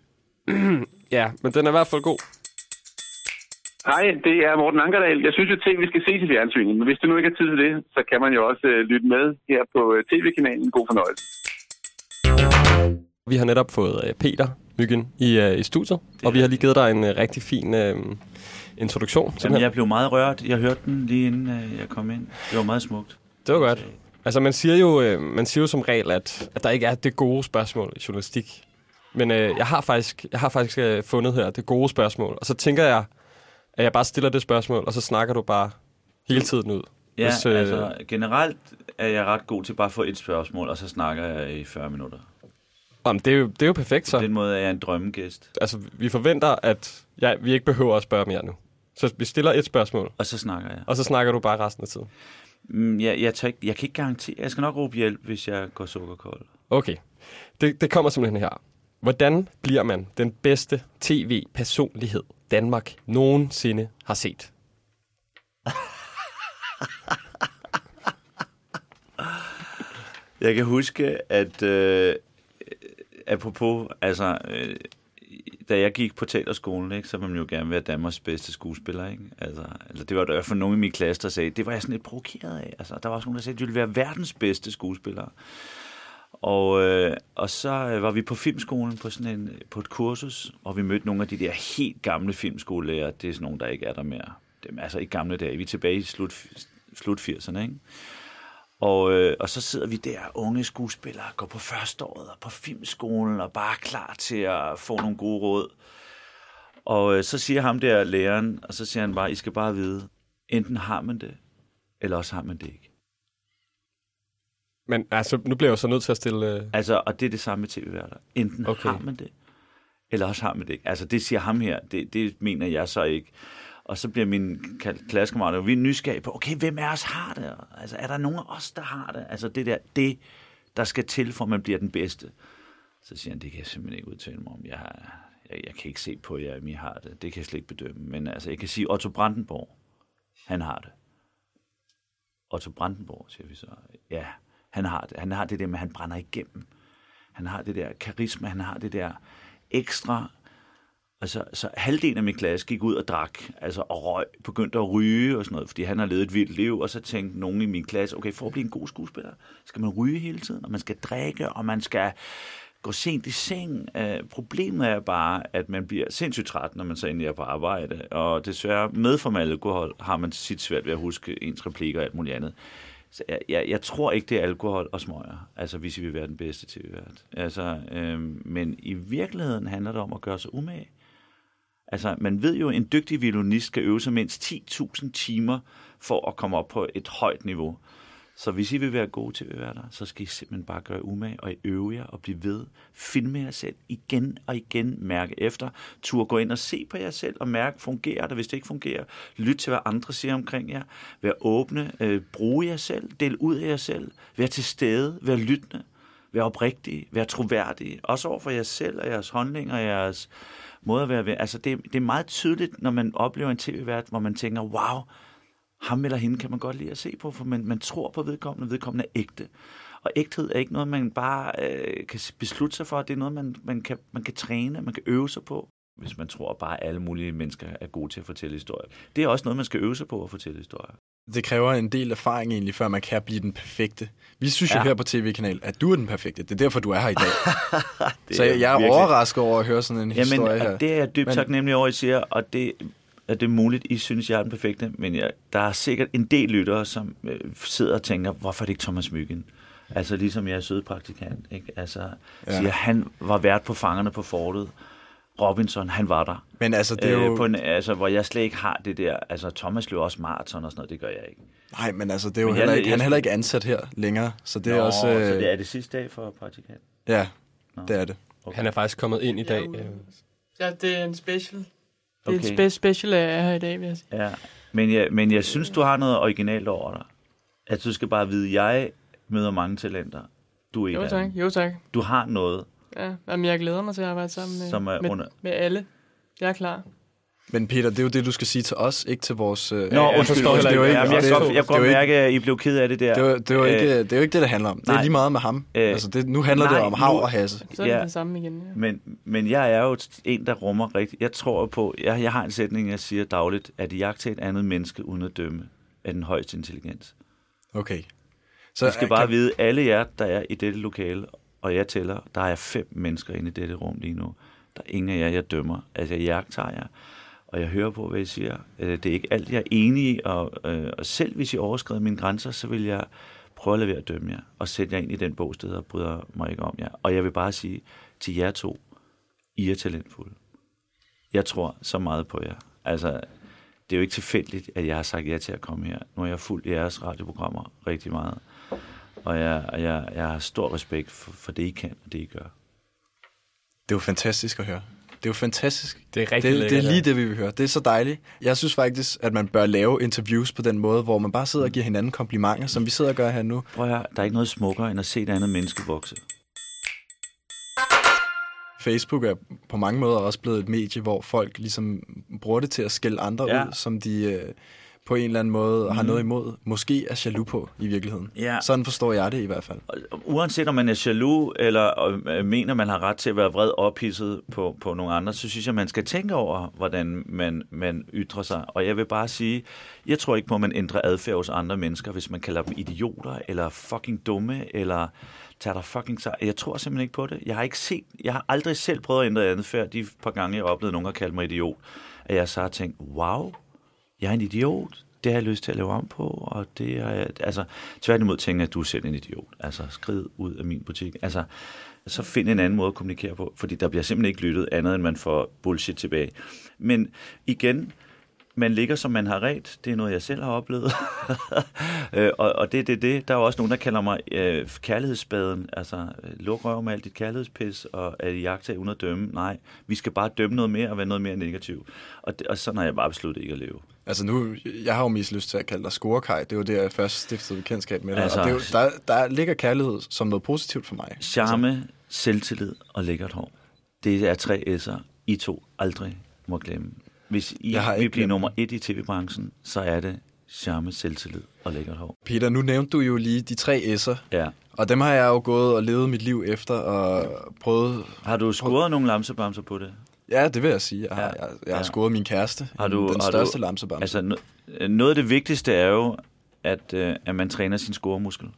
[SPEAKER 2] Ja, men den er i hvert fald god.
[SPEAKER 6] Hej, det er Morten Ankerdal. Jeg synes jo, at vi skal se til fjernsynet, men hvis du nu ikke har tid til det, så kan man jo også øh, lytte med her på øh, tv-kanalen. God fornøjelse.
[SPEAKER 2] Vi har netop fået øh, Peter Myggen i, øh, i studiet, og vi har lige givet dig en øh, rigtig fin øh, introduktion.
[SPEAKER 7] Jamen, jeg blev meget rørt. Jeg hørte den lige inden øh, jeg kom ind. Det var meget smukt.
[SPEAKER 2] Det var godt. Altså, man siger jo, øh, man siger jo som regel, at, at der ikke er det gode spørgsmål i journalistik. Men øh, jeg har faktisk, jeg har faktisk øh, fundet her det gode spørgsmål. Og så tænker jeg, at jeg bare stiller det spørgsmål, og så snakker du bare hele tiden ud.
[SPEAKER 7] Ja,
[SPEAKER 2] Hvis, øh,
[SPEAKER 7] altså generelt er jeg ret god til bare at få et spørgsmål, og så snakker jeg i 40 minutter.
[SPEAKER 2] Jamen, det, er jo, det er jo perfekt så.
[SPEAKER 7] På den måde er jeg en drømmegæst.
[SPEAKER 2] Altså, vi forventer, at ja, vi ikke behøver at spørge mere nu. Så vi stiller et spørgsmål,
[SPEAKER 7] Og så snakker jeg.
[SPEAKER 2] og så snakker du bare resten af tiden.
[SPEAKER 7] Mm, jeg, jeg, tager ikke, jeg kan ikke garantere. Jeg skal nok råbe hjælp, hvis jeg går sukkerkold.
[SPEAKER 2] Okay. Det, det kommer simpelthen her. Hvordan bliver man den bedste tv-personlighed, Danmark nogensinde har set?
[SPEAKER 7] Jeg kan huske, at øh, apropos, altså, øh, da jeg gik på teaterskolen, ikke, så ville man jo gerne være Danmarks bedste skuespiller. Ikke? Altså, altså, det var der for nogen i min klasse, der sagde, det var jeg sådan lidt provokeret af. Altså, der var også nogen, der sagde, at du ville være verdens bedste skuespiller. Og, øh, og så øh, var vi på filmskolen på sådan en, på et kursus, og vi mødte nogle af de der helt gamle filmskolelærer. Det er sådan nogle, der ikke er der mere. Dem, altså i gamle dage. Vi er tilbage i slut, slut 80'erne, ikke? Og, øh, og så sidder vi der, unge skuespillere, går på førsteåret og på filmskolen, og bare klar til at få nogle gode råd. Og øh, så siger ham der læreren, og så siger han bare, I skal bare vide, enten har man det, eller også har man det ikke.
[SPEAKER 2] Men altså, nu bliver jeg jo så nødt til at stille... Øh...
[SPEAKER 7] Altså, og det er det samme med tv-værter. Enten
[SPEAKER 2] okay.
[SPEAKER 7] har man det, eller også har man det ikke. Altså, det siger ham her, det, det mener jeg så ikke. Og så bliver min kla- klassekammerater, vi er nysgerrige på, okay, hvem af os har det? Altså, er der nogen af os, der har det? Altså, det der, det, der skal til, for at man bliver den bedste. Så siger han, det kan jeg simpelthen ikke udtale mig om. Jeg, har, jeg, jeg kan ikke se på jer, om I har det. Det kan jeg slet ikke bedømme. Men altså, jeg kan sige, Otto Brandenborg, han har det. Otto Brandenborg, siger vi så. Ja, han har det. Han har det der med, at han brænder igennem. Han har det der karisma, han har det der ekstra... Altså, så halvdelen af min klasse gik ud og drak, altså og røg, begyndte at ryge og sådan noget, fordi han har levet et vildt liv, og så tænkte nogen i min klasse, okay, for at blive en god skuespiller, skal man ryge hele tiden, og man skal drikke, og man skal gå sent i seng. Øh, problemet er bare, at man bliver sindssygt træt, når man så endelig er på arbejde, og desværre med for alkohol har man sit svært ved at huske ens replikker og alt muligt andet. Så jeg, jeg, jeg tror ikke, det er alkohol og smøger, altså hvis I vil være den bedste tv-vært. Altså, øh, men i virkeligheden handler det om at gøre sig umage. Altså, man ved jo, at en dygtig violinist skal øve sig mindst 10.000 timer for at komme op på et højt niveau. Så hvis I vil være gode til at øve der, så skal I simpelthen bare gøre umage, og øve jer og blive ved. Filme jer selv igen og igen. Mærke efter. Tur gå ind og se på jer selv og mærke, fungerer det, hvis det ikke fungerer. Lyt til, hvad andre siger omkring jer. Vær åbne. Øh, bruge jer selv. Del ud af jer selv. Vær til stede. Vær lyttende. Vær oprigtige. Vær troværdige. Også over for jer selv og jeres holdninger og jeres måde at være ved. Altså, det, det er meget tydeligt, når man oplever en tv-vært, hvor man tænker, wow, ham eller hende kan man godt lide at se på, for man, man tror på vedkommende, vedkommende er ægte. Og ægthed er ikke noget, man bare øh, kan beslutte sig for. Det er noget, man, man, kan, man kan træne, man kan øve sig på. Hvis man tror bare, at alle mulige mennesker er gode til at fortælle historier. Det er også noget, man skal øve sig på at fortælle historier.
[SPEAKER 1] Det kræver en del erfaring egentlig, før man kan blive den perfekte. Vi synes ja. jo her på TV-kanal, at du er den perfekte. Det er derfor, du er her i dag. Så jeg, jeg er
[SPEAKER 7] virkelig-
[SPEAKER 1] overrasket over at høre sådan en
[SPEAKER 7] Jamen,
[SPEAKER 1] historie her.
[SPEAKER 7] det er jeg dybt
[SPEAKER 1] Men-
[SPEAKER 7] taknemmelig over, at I siger, og det, at det er muligt, I synes, jeg er den perfekte, men jeg, der er sikkert en del lyttere, som øh, sidder og tænker, hvorfor er det ikke Thomas Myggen? Altså ligesom jeg er søde praktikant, ikke? Altså,
[SPEAKER 1] ja.
[SPEAKER 7] siger, han var vært på Fangerne på Fortet. Robinson, han var der.
[SPEAKER 1] Men altså, det er jo...
[SPEAKER 7] Øh, på en, altså, hvor jeg slet ikke har det der. Altså, Thomas løber også maraton og sådan noget, det gør jeg ikke.
[SPEAKER 1] Nej, men altså, det er jo
[SPEAKER 7] Men jeg-
[SPEAKER 1] heller ikke, han er heller ikke ansat her længere. Så det er
[SPEAKER 7] Nå,
[SPEAKER 1] også... Øh,
[SPEAKER 7] så det er det sidste dag for praktikant.
[SPEAKER 1] Ja,
[SPEAKER 7] Nå.
[SPEAKER 1] det er det.
[SPEAKER 2] Han er faktisk kommet ind i dag.
[SPEAKER 3] Ja,
[SPEAKER 2] øh,
[SPEAKER 3] det er en special. Det er
[SPEAKER 7] Okay.
[SPEAKER 3] en spe- special, at jeg er her i dag, vil jeg sige.
[SPEAKER 7] Ja, men jeg, men jeg synes, du har noget originalt over dig. At du skal bare vide, jeg møder mange talenter. Du er
[SPEAKER 3] Jo tak,
[SPEAKER 7] dem.
[SPEAKER 3] jo tak.
[SPEAKER 7] Du har noget,
[SPEAKER 3] Ja, jamen, jeg glæder mig til at arbejde sammen med,
[SPEAKER 7] Som er
[SPEAKER 3] med,
[SPEAKER 7] under-
[SPEAKER 3] med alle. Jeg er klar.
[SPEAKER 1] Men Peter, det er jo det, du skal sige til os, ikke til vores... Øh,
[SPEAKER 7] Nå,
[SPEAKER 2] jeg
[SPEAKER 7] undskyld,
[SPEAKER 2] forstår
[SPEAKER 7] undskyld.
[SPEAKER 2] heller ikke,
[SPEAKER 7] Jamen, jeg,
[SPEAKER 1] det
[SPEAKER 7] kan
[SPEAKER 1] er
[SPEAKER 7] godt,
[SPEAKER 1] jo-
[SPEAKER 7] jeg
[SPEAKER 1] det er
[SPEAKER 7] godt
[SPEAKER 1] jo ikke-
[SPEAKER 7] mærke, at I blev ked af det der.
[SPEAKER 1] Det er, jo- det, er jo
[SPEAKER 7] Øh,
[SPEAKER 1] ikke, det er jo ikke det, det handler om. Det er
[SPEAKER 7] nej.
[SPEAKER 1] lige meget med ham.
[SPEAKER 7] Øh,
[SPEAKER 1] altså, det, nu handler
[SPEAKER 7] nej,
[SPEAKER 1] det om Hav
[SPEAKER 7] nu-
[SPEAKER 1] og Hasse.
[SPEAKER 3] Så er det
[SPEAKER 7] Ja.
[SPEAKER 3] det samme igen. Ja.
[SPEAKER 7] Men, men jeg er jo en, der rummer rigtigt. Jeg tror på, jeg, jeg har en sætning, jeg siger dagligt, at i jagt til et andet menneske uden at dømme er den højeste intelligens.
[SPEAKER 1] Okay. Så
[SPEAKER 7] Du skal
[SPEAKER 1] øh,
[SPEAKER 7] bare
[SPEAKER 1] kan,
[SPEAKER 7] vide, alle jer, der er i dette lokale, og jeg tæller, der er fem mennesker inde i dette rum lige nu. Der er ingen af jer, jeg dømmer. Altså, jeg jagter jer, og jeg hører på, hvad I siger. Øh, det er ikke alt, jeg er enig i, og, øh, og selv hvis I overskrider mine grænser, så vil jeg prøve at lade være at dømme jer, og sætte jer ind i den bogsted, og bryder mig ikke om jer. Og jeg vil bare sige til jer to, I er talentfulde. Jeg tror så meget på jer. Altså, det er jo ikke tilfældigt, at jeg har sagt ja til at komme her. Nu har jeg fulgt jeres radioprogrammer rigtig meget. Og jeg, og jeg, jeg har stor respekt for, for det, I kan og det, I gør.
[SPEAKER 1] det er jo fantastisk at høre. Det er jo fantastisk.
[SPEAKER 2] Det er rigtig
[SPEAKER 1] Det, det
[SPEAKER 2] lækkert,
[SPEAKER 1] er lige det, vi vil høre. Det er så dejligt. Jeg synes faktisk, at man bør lave interviews på den måde, hvor man bare sidder og giver hinanden komplimenter, som vi sidder og gør her nu.
[SPEAKER 7] Prøv at høre, der er ikke noget smukkere, end at se et andet menneske vokse.
[SPEAKER 1] Facebook er på mange måder også blevet et medie, hvor folk ligesom bruger det til at skælde andre
[SPEAKER 7] Ja.
[SPEAKER 1] ud, som de øh, på en eller anden måde har
[SPEAKER 7] Mhm.
[SPEAKER 1] noget imod. Måske er jaloux på i virkeligheden.
[SPEAKER 7] Ja.
[SPEAKER 1] Sådan forstår jeg det i hvert fald.
[SPEAKER 7] Uanset om man er jaloux, eller øh, mener, man har ret til at være vred ophidset på, på nogle andre, så synes jeg, man skal tænke over, hvordan man, man ytrer sig. Og jeg vil bare sige, jeg tror ikke på, at man ændrer adfærd hos andre mennesker, hvis man kalder dem idioter, eller fucking dumme, eller tager dig fucking sig. Jeg tror simpelthen ikke på det. Jeg har ikke set, jeg har aldrig selv prøvet at ændre adfærd. De par gange, jeg har oplevet, at nogen har kaldt mig idiot, at jeg så har tænkt, wow, jeg er en idiot. Det har jeg lyst til at lave om på, og det er, jeg- altså, tværtimod tænker jeg, at du er selv en idiot. Altså, skrid ud af min butik. Altså, så find en anden måde at kommunikere på, fordi der bliver simpelthen ikke lyttet andet, end man får bullshit tilbage. Men igen, man ligger, som man har ret. Det er noget, jeg selv har oplevet. Øh, og, og det er det, det. Der er også nogen, der kalder mig øh, kærlighedsbaden. Altså, øh, luk røv med alt dit kærlighedspis, og er i jagt af uden at dømme. Nej, vi skal bare dømme noget mere og være noget mere negativ. Og, det, og sådan har jeg bare besluttet ikke at leve.
[SPEAKER 1] Altså nu, jeg har jo mest lyst til at kalde dig scorekaj. Det var det, jeg først stiftede bekendtskab med dig.
[SPEAKER 7] Altså-
[SPEAKER 1] Altså, og det er jo, der, der ligger kærlighed som noget positivt for mig.
[SPEAKER 7] Charme, selvtillid og lækkert hår. Det er tre S'er, I to aldrig må glemme. Hvis I
[SPEAKER 1] Jeg har
[SPEAKER 7] vil blive nummer et i tv-branchen, så er det charme, selvtillid og lækkert hår.
[SPEAKER 1] Peter, nu nævnte du jo lige de tre S'er,
[SPEAKER 7] Ja.
[SPEAKER 1] og dem har jeg jo gået og levet mit liv efter og prøvet...
[SPEAKER 7] Har du scoret nogle lamsebamser på det?
[SPEAKER 1] Ja, det vil jeg sige. Jeg har,
[SPEAKER 7] Ja,
[SPEAKER 1] jeg, jeg har scoret min kæreste.
[SPEAKER 7] Har du-
[SPEAKER 1] den
[SPEAKER 7] har
[SPEAKER 1] største
[SPEAKER 7] du-
[SPEAKER 1] lamsebamse.
[SPEAKER 7] Altså, no- noget af det vigtigste er jo, at, øh, at man træner sin scoremuskel.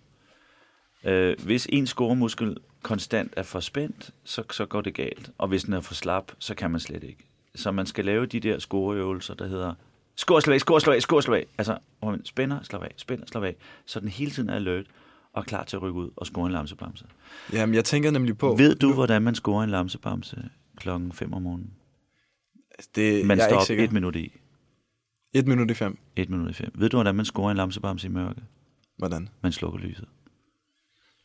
[SPEAKER 7] Øh, hvis en scoremuskel konstant er for spændt, så, så går det galt. Og hvis den er for slap, så kan man slet ikke. Så man skal lave de der scoreøvelser, der hedder score, slå af, score, slå af, score, slå af. Altså, hvor man spænder, slår af, spænder, slår af. Så den hele tiden er alert og klar til at rykke ud og score en lamsebamse.
[SPEAKER 1] Jamen, jeg tænker nemlig på...
[SPEAKER 7] Ved du, hvordan man scorer en lamsebamse klokken 5 om morgenen?
[SPEAKER 1] det,
[SPEAKER 7] Man
[SPEAKER 1] jeg er
[SPEAKER 7] står op et minut i.
[SPEAKER 1] Et minut i fem.
[SPEAKER 7] Et minut i fem. Ved du, hvordan man scorer en lamsebamse i mørke?
[SPEAKER 1] Hvordan?
[SPEAKER 7] Man slukker lyset.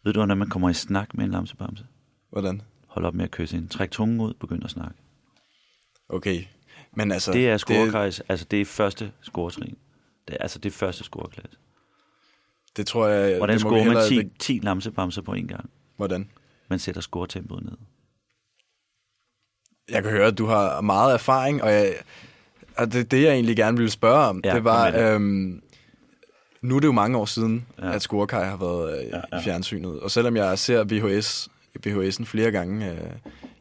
[SPEAKER 7] Ved du, hvordan man kommer i snak med en lamsebamse?
[SPEAKER 1] Hvordan?
[SPEAKER 7] Hold op med at kysse hende. Træk tungen ud, begynd at snakke.
[SPEAKER 1] Okay. Men altså...
[SPEAKER 7] Det er scorekajs, altså det er første scoretrin. Det er, altså det er første scoreklasse.
[SPEAKER 1] Det tror jeg...
[SPEAKER 7] Hvordan
[SPEAKER 1] det
[SPEAKER 7] scorer man
[SPEAKER 1] hellere-
[SPEAKER 7] 10, 10 lamsebamser på en gang?
[SPEAKER 1] Hvordan?
[SPEAKER 7] Man sætter scoretempoet ned.
[SPEAKER 1] Jeg kan høre, at du har meget erfaring, og, jeg, og det, det, jeg egentlig gerne ville spørge om,
[SPEAKER 7] Ja,
[SPEAKER 1] det var...
[SPEAKER 7] det.
[SPEAKER 1] Øhm, nu er det jo mange år siden,
[SPEAKER 7] Ja.
[SPEAKER 1] at Scorekaj har været øh,
[SPEAKER 7] ja.
[SPEAKER 1] ja. i fjernsynet. Og selvom jeg ser VHS, VHS'en flere gange... Øh,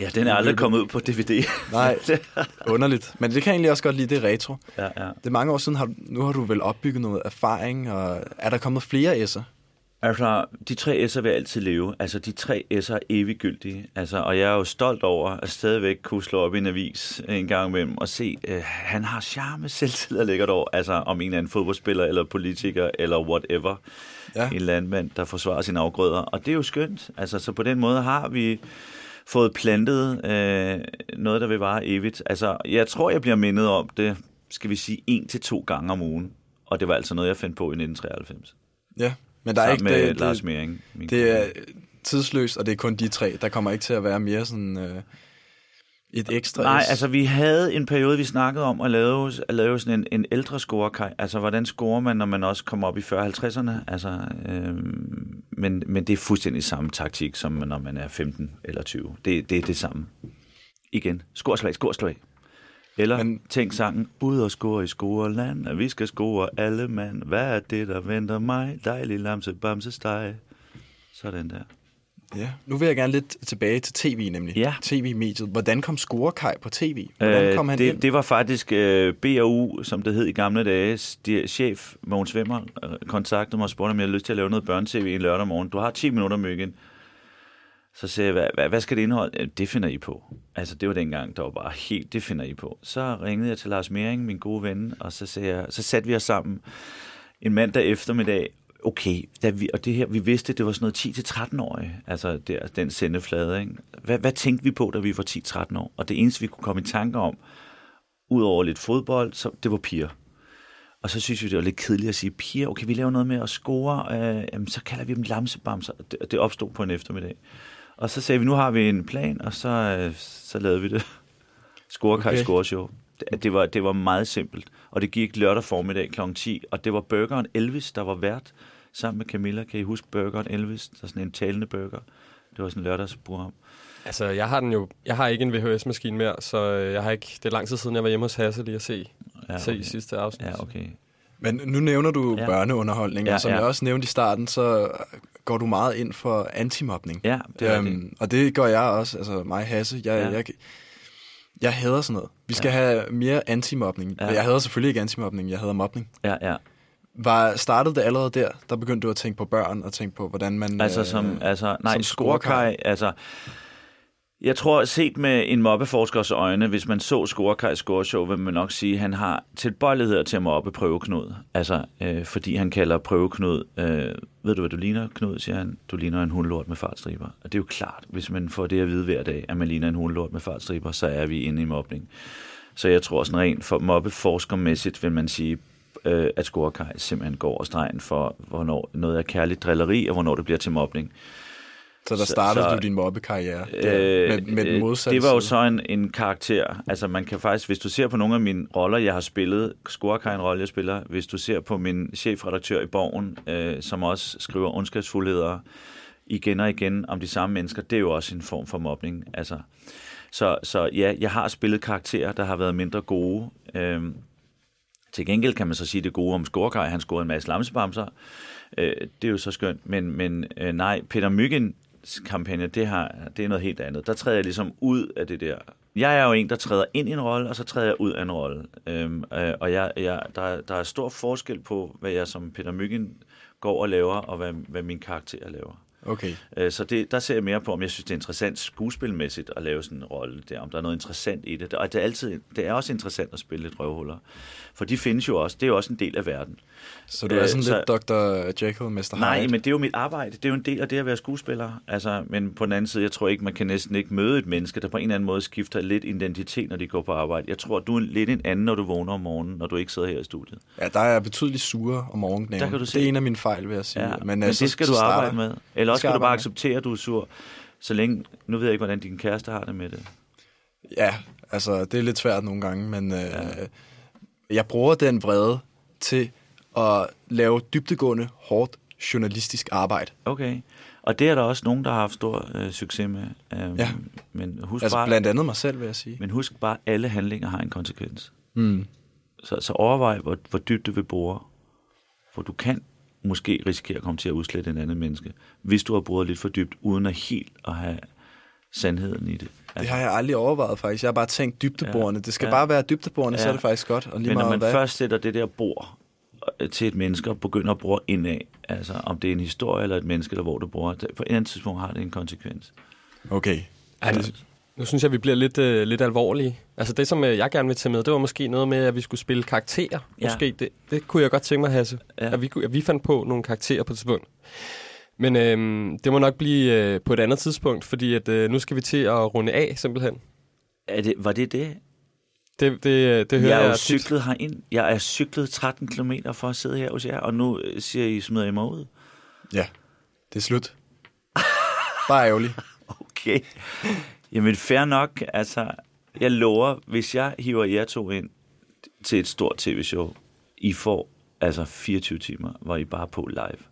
[SPEAKER 7] Ja, den er aldrig kommet ud på DVD.
[SPEAKER 1] nej, underligt. Men det kan jeg egentlig også godt lide, det er retro.
[SPEAKER 7] ja, ja.
[SPEAKER 1] Det er mange år siden, har, nu har du vel opbygget noget erfaring, og er der kommet flere S'er?
[SPEAKER 7] Altså, de tre S'er vil altid leve. Altså, de tre S'er er eviggyldige. Altså, og jeg er jo stolt over at stadigvæk kunne slå op i en avis en gang imellem og se, øh, han har charme, selvtillid og lækkert over. Altså, om en eller anden fodboldspiller, eller politiker, eller whatever.
[SPEAKER 1] Ja.
[SPEAKER 7] En landmand, der forsvarer sine afgrøder. Og det er jo skønt. Altså, så på den måde har vi fået plantet øh, noget, der vil vare evigt. Altså, jeg tror, jeg bliver mindet om det, skal vi sige, en til to gange om ugen. Og det var altså noget, jeg fandt på i 1993.
[SPEAKER 1] Ja, men der er ikke...
[SPEAKER 7] Med
[SPEAKER 1] det,
[SPEAKER 7] Lars
[SPEAKER 1] det,
[SPEAKER 7] Mering.
[SPEAKER 1] det
[SPEAKER 7] kone.
[SPEAKER 1] er tidsløst, og det er kun de tre. Der kommer ikke til at være mere sådan øh, et ekstra
[SPEAKER 7] Nej, altså vi havde en periode, vi snakkede om at lave, at lave sådan en, en ældre scorekaj. Altså hvordan scorer man, når man også kommer op i 40-50'erne? Altså, øhm, men, men det er fuldstændig samme taktik, som når man er 15 eller 20. Det, det er det samme. Igen, scorslag, scorslag. Eller men, tænk sangen, ud og score i scoreland, at vi skal score alle mand. Hvad er det, der venter mig? Dejlig lamse, bamse, steg. Sådan der.
[SPEAKER 1] Ja. Nu vil jeg gerne lidt tilbage til tv nemlig.
[SPEAKER 7] Ja.
[SPEAKER 1] TV-mediet. Hvordan kom Scorekaj på tv? Hvordan kom han
[SPEAKER 7] det,
[SPEAKER 1] ind?
[SPEAKER 7] det var faktisk øh, BAU, som det hed i gamle dage. De, chef Mogens Vimmer øh, kontaktede mig og spurgte, om jeg havde lyst til at lave noget børne-tv en lørdag morgen. Du har 10 minutter, Myggen. Så sagde jeg, hvad, hvad, hvad skal det indeholde? Det finder I på. Altså, det var dengang, der var bare helt, det finder I på. Så ringede jeg til Lars Mering, min gode ven, og så, sagde jeg, så satte vi os sammen en mandag eftermiddag. Okay, da vi, og det her, vi vidste, det var sådan noget 10-13-årige, altså der, den sendeflade. Ikke? Hvad, hvad tænkte vi på, da vi var 10-13 år? Og det eneste, vi kunne komme i tanke om, udover lidt fodbold, så det var piger. Og så synes vi, det var lidt kedeligt at sige, piger, okay, vi laver noget med at score, øh, jamen, så kalder vi dem lamsebamser. Det, det opstod på en eftermiddag. Og så sagde vi, nu har vi en plan, og så, øh, så lavede vi det. Scorekaj
[SPEAKER 1] Okay.
[SPEAKER 7] okay. Scoreshow. Det, det, var, det var meget simpelt. Og det gik lørdag formiddag kl. 10, og det var burgeren Elvis, der var vært sammen med Camilla. Kan I huske burgeren Elvis? Der er sådan en talende burger. Det var sådan en lørdagsprogram.
[SPEAKER 2] Altså, jeg har den jo... Jeg har ikke en VHS-maskine mere, så øh, jeg har ikke... Det er lang tid siden, jeg var hjemme hos Hasse lige at se,
[SPEAKER 7] Ja,
[SPEAKER 2] se i sidste afsnit.
[SPEAKER 7] Ja, okay.
[SPEAKER 1] Men nu nævner du
[SPEAKER 7] ja.
[SPEAKER 1] børneunderholdning,
[SPEAKER 7] Ja,
[SPEAKER 1] og som
[SPEAKER 7] ja.
[SPEAKER 1] jeg også nævnte i starten, så går du meget ind for antimobning.
[SPEAKER 7] Ja, det er det.
[SPEAKER 1] Og det gør jeg også, altså mig Hasse. Jeg,
[SPEAKER 7] Ja.
[SPEAKER 1] jeg, jeg hader sådan noget. Vi skal ja. have mere antimobning.
[SPEAKER 7] Ja.
[SPEAKER 1] Jeg hader selvfølgelig ikke antimobning, jeg hader mobning.
[SPEAKER 7] Ja, ja.
[SPEAKER 1] Var, startede det allerede der? Der begyndte du at tænke på børn og tænke på, hvordan man...
[SPEAKER 7] Altså,
[SPEAKER 1] øh,
[SPEAKER 7] som, altså nej,
[SPEAKER 1] som
[SPEAKER 7] scorekaj, altså... Jeg tror, set med en mobbeforskers øjne, hvis man så Scorekaj scoreshow, vil man nok sige, at han har tilbøjeligheder til at mobbe prøveknud. Altså, øh, fordi han kalder prøveknud, øh, ved du hvad du ligner, Knud, siger han, du ligner en hundlort med fartstriber. Og det er jo klart, hvis man får det at vide hver dag, at man ligner en hundlort med fartstriber, så er vi inde i mobning. Så jeg tror sådan rent for mobbeforskermæssigt vil man sige, øh, at Scorekaj simpelthen går over stregen for, hvornår noget er kærligt drilleri, og hvornår det bliver til mobning.
[SPEAKER 1] Så der startede
[SPEAKER 7] så-
[SPEAKER 1] du din mobbekarriere der, med, med den
[SPEAKER 7] øh,
[SPEAKER 1] modsatte
[SPEAKER 7] Det var jo så en, en karakter. Altså man kan faktisk, hvis du ser på nogle af mine roller, jeg har spillet, en rolle, jeg spiller, hvis du ser på min chefredaktør i Borgen, øh, som også skriver ondskabsfuldheder igen og igen om de samme mennesker, det er jo også en form for mobning. Altså, så, så ja, jeg har spillet karakterer, der har været mindre gode. Øhm, til gengæld kan man så sige det gode om Scorekaj, han scorede en masse lamsebamser. Øh, det er jo så skønt, men, men øh, nej, Peter Myggen kampagne, det, har, det er noget helt andet. Der træder jeg ligesom ud af det der. Jeg er jo en, der træder ind i en rolle, og så træder jeg ud af en rolle. Øhm, øh, og jeg, jeg, der, er- der er stor forskel på, hvad jeg som Peter Myggen går og laver, og hvad, hvad min karakter laver.
[SPEAKER 1] Okay.
[SPEAKER 7] Øh, Så det, der ser jeg mere på, om jeg synes, det er interessant skuespilmæssigt at lave sådan en rolle der, om der er noget interessant i det. Og det er, altid, det er også interessant at spille lidt røvhuller. For de findes jo også, det er jo også en del af verden.
[SPEAKER 1] Så du er
[SPEAKER 7] Øh,
[SPEAKER 1] sådan
[SPEAKER 7] så-
[SPEAKER 1] lidt Dr. Jekyll, Mr. Hyde?
[SPEAKER 7] Nej, men det er jo mit arbejde. Det er jo en del af det at være skuespiller. Altså, men på den anden side, jeg tror ikke, man kan næsten ikke møde et menneske, der på en eller anden måde skifter lidt identitet, når de går på arbejde. Jeg tror, du er lidt en anden, når du vågner om morgenen, når du ikke sidder her i studiet.
[SPEAKER 1] Ja, der er betydeligt sure om morgenen.
[SPEAKER 7] Der kan du se.
[SPEAKER 1] Det er en af mine fejl, vil jeg sige.
[SPEAKER 7] Ja, men, men
[SPEAKER 1] øh,
[SPEAKER 7] det skal du
[SPEAKER 1] starter-
[SPEAKER 7] arbejde med. Eller også
[SPEAKER 1] skal
[SPEAKER 7] skal du bare
[SPEAKER 1] med.
[SPEAKER 7] acceptere, at du er sur. Så længe, nu ved jeg ikke, hvordan din kæreste har det med det.
[SPEAKER 1] Ja, altså det er lidt svært nogle gange, men øh, jeg bruger den vrede til at lave dybtegående, hårdt journalistisk arbejde.
[SPEAKER 7] Okay. Og det er der også nogen, der har haft stor øh, succes med. Øhm,
[SPEAKER 1] Ja.
[SPEAKER 7] Men husk,
[SPEAKER 1] Altså
[SPEAKER 7] bare,
[SPEAKER 1] blandt andet mig selv, vil jeg sige.
[SPEAKER 7] men husk bare, alle handlinger har en konsekvens.
[SPEAKER 1] Mm.
[SPEAKER 7] Så, så overvej, hvor, hvor dybt du vil bore. For du kan måske risikere at komme til at udslette en anden menneske, hvis du har boret lidt for dybt, uden at helt at have sandheden i det.
[SPEAKER 1] Det har jeg aldrig overvejet faktisk. Jeg har bare tænkt dybdeborende. Det skal
[SPEAKER 7] Ja.
[SPEAKER 1] bare være dybdeborende, så
[SPEAKER 7] Ja.
[SPEAKER 1] er det faktisk godt. Og lige
[SPEAKER 7] Men når man
[SPEAKER 1] hvad.
[SPEAKER 7] først sætter det der bord til et menneske og begynder at bruge indad, altså om det er en historie eller et menneske, eller hvor du bruger, det, på et eller andet tidspunkt har det en konsekvens.
[SPEAKER 1] Okay.
[SPEAKER 2] Ej, nu, nu synes jeg, vi bliver lidt, øh, lidt alvorlige. Altså det, som øh, jeg gerne vil tage med, det var måske noget med, at vi skulle spille karakterer.
[SPEAKER 7] Ja.
[SPEAKER 2] Måske. Det, det kunne jeg godt tænke mig, Hasse.
[SPEAKER 7] Ja.
[SPEAKER 2] At, vi, at vi fandt på nogle karakterer på et tidspunkt. Men øhm, det må nok blive øh, på et andet tidspunkt, fordi at, øh, nu skal vi til at runde af, simpelthen.
[SPEAKER 7] Er det, var det det?
[SPEAKER 2] Det, det, det hører
[SPEAKER 7] jeg
[SPEAKER 2] jeg,
[SPEAKER 7] er jo
[SPEAKER 2] tit.
[SPEAKER 7] cyklet herind. Jeg er cyklet 13 km for at sidde her hos jer, og nu øh, siger I, smider I mig ud.
[SPEAKER 1] Ja, det er slut. Bare ærgerligt.
[SPEAKER 7] Okay. Jamen, fair nok. Altså, jeg lover, hvis jeg hiver jer to ind til et stort tv-show, I får altså 24 timer, hvor I bare er på live.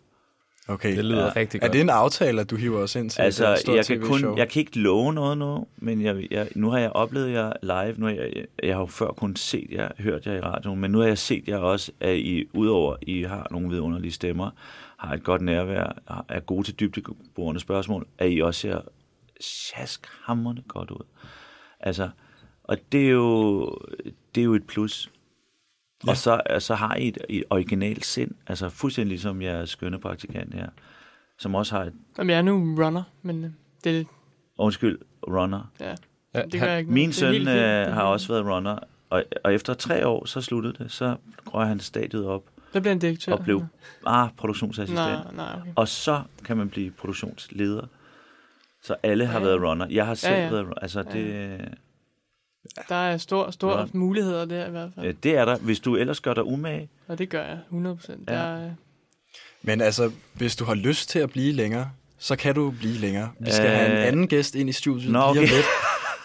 [SPEAKER 1] Okay.
[SPEAKER 2] Det lyder
[SPEAKER 7] Ja.
[SPEAKER 2] rigtig
[SPEAKER 1] Er
[SPEAKER 2] godt.
[SPEAKER 1] det en aftale, at du hiver os ind til
[SPEAKER 7] Altså,
[SPEAKER 1] et stort
[SPEAKER 7] jeg kan, kun, jeg kan ikke love noget nu, men jeg, jeg, nu har jeg oplevet jer live. Nu har jeg, jeg, jeg har jo før kun set jer, hørt jer i radioen, men nu har jeg set jer også, at I, udover at I har nogle vidunderlige stemmer, har et godt nærvær, er gode til dybdeborende spørgsmål, at I også ser sjaskhamrende godt ud. Altså, og det er jo, det er jo et plus. Ja. Og så, så har I et, et originalt sind, altså fuldstændig ligesom jeres skønne praktikant her, som også har et,
[SPEAKER 3] Jamen, jeg er nu runner, men øh, det,
[SPEAKER 7] undskyld, runner.
[SPEAKER 3] ja,
[SPEAKER 2] Ja,
[SPEAKER 3] det gør jeg ikke.
[SPEAKER 7] Min søn øh, har også været runner, og, og efter tre år, så sluttede det. Så røg han stadiet op.
[SPEAKER 3] Der bliver en direktør.
[SPEAKER 7] og blev ah, produktionsassistent.
[SPEAKER 3] Nej, nej, okay.
[SPEAKER 7] Og så kan man blive produktionsleder. Så alle har
[SPEAKER 3] Ja,
[SPEAKER 7] været
[SPEAKER 3] ja.
[SPEAKER 7] runner. Jeg har selv
[SPEAKER 3] Ja, ja.
[SPEAKER 7] været runner. Altså, det,
[SPEAKER 3] Der er stor, stor
[SPEAKER 7] Run.
[SPEAKER 3] muligheder der i hvert fald.
[SPEAKER 7] øh, det er der. Hvis du ellers gør dig umage,
[SPEAKER 3] Og det gør jeg 100%.
[SPEAKER 7] Ja.
[SPEAKER 3] Der er,
[SPEAKER 1] Men altså, hvis du har lyst til at blive længere, så kan du blive længere. Vi skal
[SPEAKER 7] Øh,
[SPEAKER 1] have en anden gæst ind i studiet
[SPEAKER 7] nå,
[SPEAKER 1] lige om
[SPEAKER 7] okay.
[SPEAKER 1] lidt.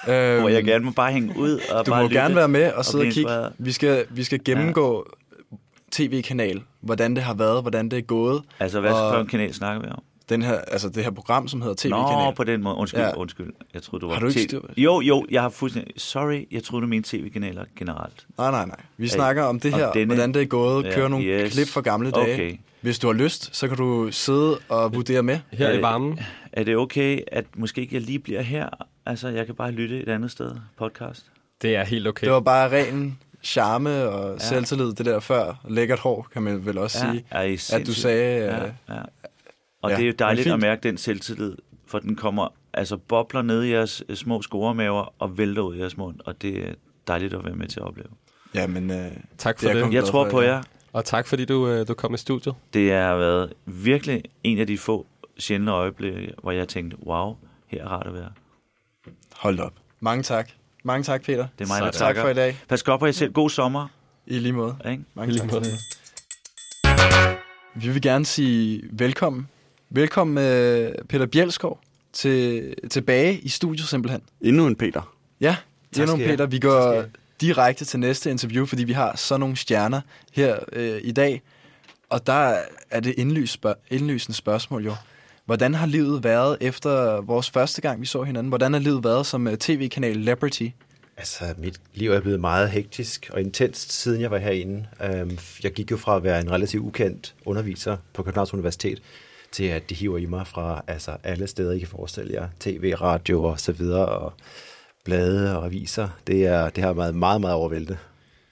[SPEAKER 1] Øhm,
[SPEAKER 7] hvor jeg gerne må bare hænge ud og
[SPEAKER 1] Du
[SPEAKER 7] bare
[SPEAKER 1] må
[SPEAKER 7] lytte.
[SPEAKER 1] gerne være med og sidde og, kigge. Vi skal, vi skal gennemgå tv-kanal, hvordan det har været, hvordan det er gået.
[SPEAKER 7] Altså, hvad
[SPEAKER 1] og-
[SPEAKER 7] for en kanal snakker vi om?
[SPEAKER 1] Den her, altså det her program, som hedder
[SPEAKER 7] Nå,
[SPEAKER 1] tv-kanal.
[SPEAKER 7] på den måde. Undskyld,
[SPEAKER 1] Ja.
[SPEAKER 7] ja. undskyld. Jeg troede, du var...
[SPEAKER 1] Har du ikke
[SPEAKER 7] T-
[SPEAKER 1] styr-
[SPEAKER 7] Jo, jo, jeg har fuldstændig... Sorry, jeg troede, du mente tv-kanaler generelt.
[SPEAKER 1] Nej, nej, nej. Vi snakker om det her,
[SPEAKER 7] denne-
[SPEAKER 1] hvordan det er gået,
[SPEAKER 7] Ja,
[SPEAKER 1] køre nogle
[SPEAKER 7] yes.
[SPEAKER 1] klip fra gamle dage.
[SPEAKER 7] Okay.
[SPEAKER 1] Hvis du har lyst, så kan du sidde og vurdere med.
[SPEAKER 2] Her i varmen.
[SPEAKER 7] Er det okay, at måske ikke jeg lige bliver her? Altså, jeg kan bare lytte et andet sted, podcast.
[SPEAKER 2] Det er helt okay.
[SPEAKER 1] Det var bare ren charme og ja. selvtillid, det der før. Lækkert hår, kan man vel også sige.
[SPEAKER 7] er
[SPEAKER 1] At du sagde...
[SPEAKER 7] Ja,
[SPEAKER 1] øh,
[SPEAKER 7] ja. Og
[SPEAKER 1] ja,
[SPEAKER 7] det er jo dejligt at mærke den selvtillid, for den kommer, altså bobler ned i jeres øh, små scoremaver og vælter ud i jeres mund, og det er dejligt at være med til at opleve.
[SPEAKER 1] Ja, men... Øh,
[SPEAKER 2] Tak for
[SPEAKER 1] Det
[SPEAKER 2] det.
[SPEAKER 7] Jeg tror på
[SPEAKER 1] ja.
[SPEAKER 7] jer.
[SPEAKER 2] Og tak fordi du, øh, du kom i studiet.
[SPEAKER 7] Det har været virkelig en af de få sjældne øjeblikke, hvor jeg tænkte, wow, her er rart at være.
[SPEAKER 1] hold op. Mange tak. Mange tak, Peter.
[SPEAKER 7] Det er mig, der
[SPEAKER 1] tak
[SPEAKER 7] takker.
[SPEAKER 1] for i dag.
[SPEAKER 7] Pas godt på jer selv. God sommer.
[SPEAKER 1] I lige måde.
[SPEAKER 7] Ikke?
[SPEAKER 1] Mange
[SPEAKER 2] I lige
[SPEAKER 1] tak
[SPEAKER 2] måde.
[SPEAKER 1] Vi vil gerne sige velkommen. Velkommen, øh, Peter Bjelskov, til, tilbage i studiet simpelthen.
[SPEAKER 5] Endnu en Peter.
[SPEAKER 1] Ja,
[SPEAKER 8] Tak
[SPEAKER 1] endnu
[SPEAKER 8] skal I
[SPEAKER 1] Peter. Vi går direkte til næste interview, fordi vi har så nogle stjerner her øh, i dag. Og der er det indlys spørg- indlysende spørgsmål jo. Hvordan har livet været efter vores første gang, vi så hinanden? Hvordan har livet været som øh, tv-kanal Liberty?
[SPEAKER 8] Altså, mit liv er blevet meget hektisk og intenst, siden jeg var herinde. Øhm, Jeg gik jo fra at være en relativt ukendt underviser på Københavns Universitet, til at de hiver i mig fra altså, alle steder, I kan forestille jer. TV, radio og så videre, og blade og aviser. Det, er, det har været meget, meget overvældende.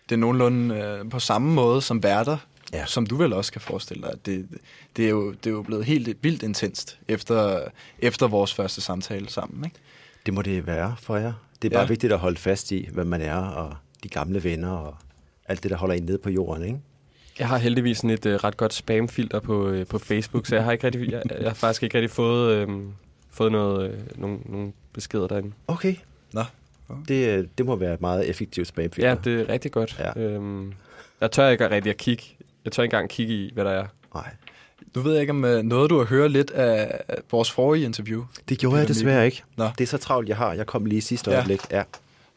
[SPEAKER 1] Det er nogenlunde øh, på samme måde som værter ja. som du vel også kan forestille dig. Det, det, er jo, det er jo blevet helt vildt intenst efter, efter vores første samtale sammen, ikke?
[SPEAKER 8] Det må det være for jer. Det er bare
[SPEAKER 1] ja.
[SPEAKER 8] vigtigt at holde fast i, hvad man er, og de gamle venner, og alt det, der holder en nede på jorden, ikke?
[SPEAKER 2] Jeg har heldigvis sådan et øh, ret godt spamfilter på, øh, på Facebook, så jeg har, ikke rigtig, jeg, jeg har faktisk ikke rigtig fået, øh, fået noget, øh, nogle, nogle beskeder derinde.
[SPEAKER 8] Okay.
[SPEAKER 1] Nå.
[SPEAKER 8] Det, øh, det må være et meget effektivt spamfilter.
[SPEAKER 2] Ja, det er rigtig godt.
[SPEAKER 8] Ja.
[SPEAKER 2] Øhm, jeg tør ikke rigtig at kigge. Jeg tør ikke engang kigge i, hvad der er.
[SPEAKER 8] Nej.
[SPEAKER 1] Nu ved jeg ikke, om øh, noget du har hørt lidt af vores forrige interview.
[SPEAKER 8] Det gjorde jeg
[SPEAKER 1] Peter
[SPEAKER 8] desværre ikke.
[SPEAKER 1] Nå.
[SPEAKER 8] Det er så travlt, jeg har. Jeg kom lige i sidste
[SPEAKER 1] Ja.
[SPEAKER 8] øjeblik. Ja.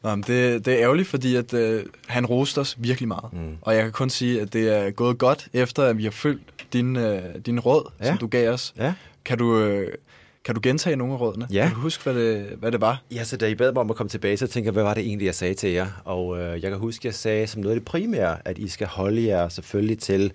[SPEAKER 1] Nå, men det, det er ærgerligt, fordi at, øh, han roste os virkelig meget.
[SPEAKER 8] Mm.
[SPEAKER 1] Og jeg kan kun sige, at det er gået godt, efter at vi har følgt din, øh, din råd, ja. Som du gav os.
[SPEAKER 8] Ja.
[SPEAKER 1] Kan du, øh, kan du gentage nogle af rådene?
[SPEAKER 8] Ja.
[SPEAKER 1] Kan du huske, hvad det, hvad det var?
[SPEAKER 8] Ja, så da I bad mig om at komme tilbage, så tænker jeg, hvad var det egentlig, jeg sagde til jer? Og øh, jeg kan huske, jeg sagde som noget af det primære, at I skal holde jer selvfølgelig til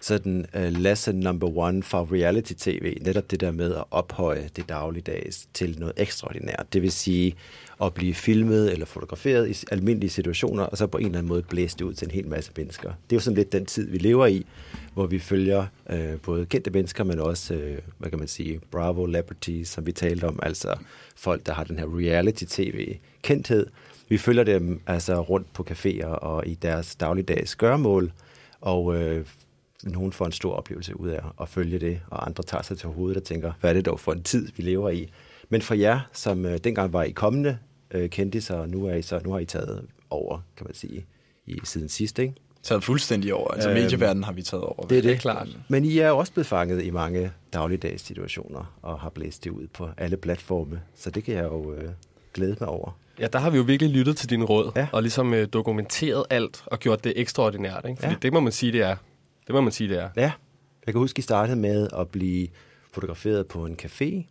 [SPEAKER 8] sådan uh, lesson number one for reality-tv. Netop det der med at ophøje det dagligdags til noget ekstraordinært. Det vil sige at blive filmet eller fotograferet i almindelige situationer, og så på en eller anden måde blæse det ud til en hel masse mennesker. Det er jo sådan lidt den tid, vi lever i, hvor vi følger øh, både kendte mennesker, men også, øh, hvad kan man sige, Bravo Celebrities, som vi talte om, altså folk, der har den her reality-tv-kendthed. Vi følger dem altså rundt på caféer og i deres dagligdags gørmål, og øh, nogen får en stor oplevelse ud af at følge det, og andre tager sig til hovedet og tænker, hvad er det dog for en tid, vi lever i? Men for jer, som øh, dengang var i kommende øh, kendte og nu, er I så, nu har I taget over, kan man sige, i siden sidst, ikke?
[SPEAKER 1] Taget fuldstændig over. Altså
[SPEAKER 8] Øhm,
[SPEAKER 1] medieverdenen har vi taget over.
[SPEAKER 8] Det er det.
[SPEAKER 2] klart.
[SPEAKER 8] Men I er jo også blevet fanget i mange dagligdags situationer, og har blæst det ud på alle platforme, så det kan jeg jo øh, glæde mig over.
[SPEAKER 2] Ja, der har vi jo virkelig lyttet til dine råd,
[SPEAKER 8] Ja.
[SPEAKER 2] og ligesom øh, dokumenteret alt, og gjort det ekstraordinært. Ikke? Fordi
[SPEAKER 8] Ja.
[SPEAKER 2] det må man sige, det er. Det må man sige, det er.
[SPEAKER 8] Ja, jeg kan huske, I startede med at blive fotograferet på en café.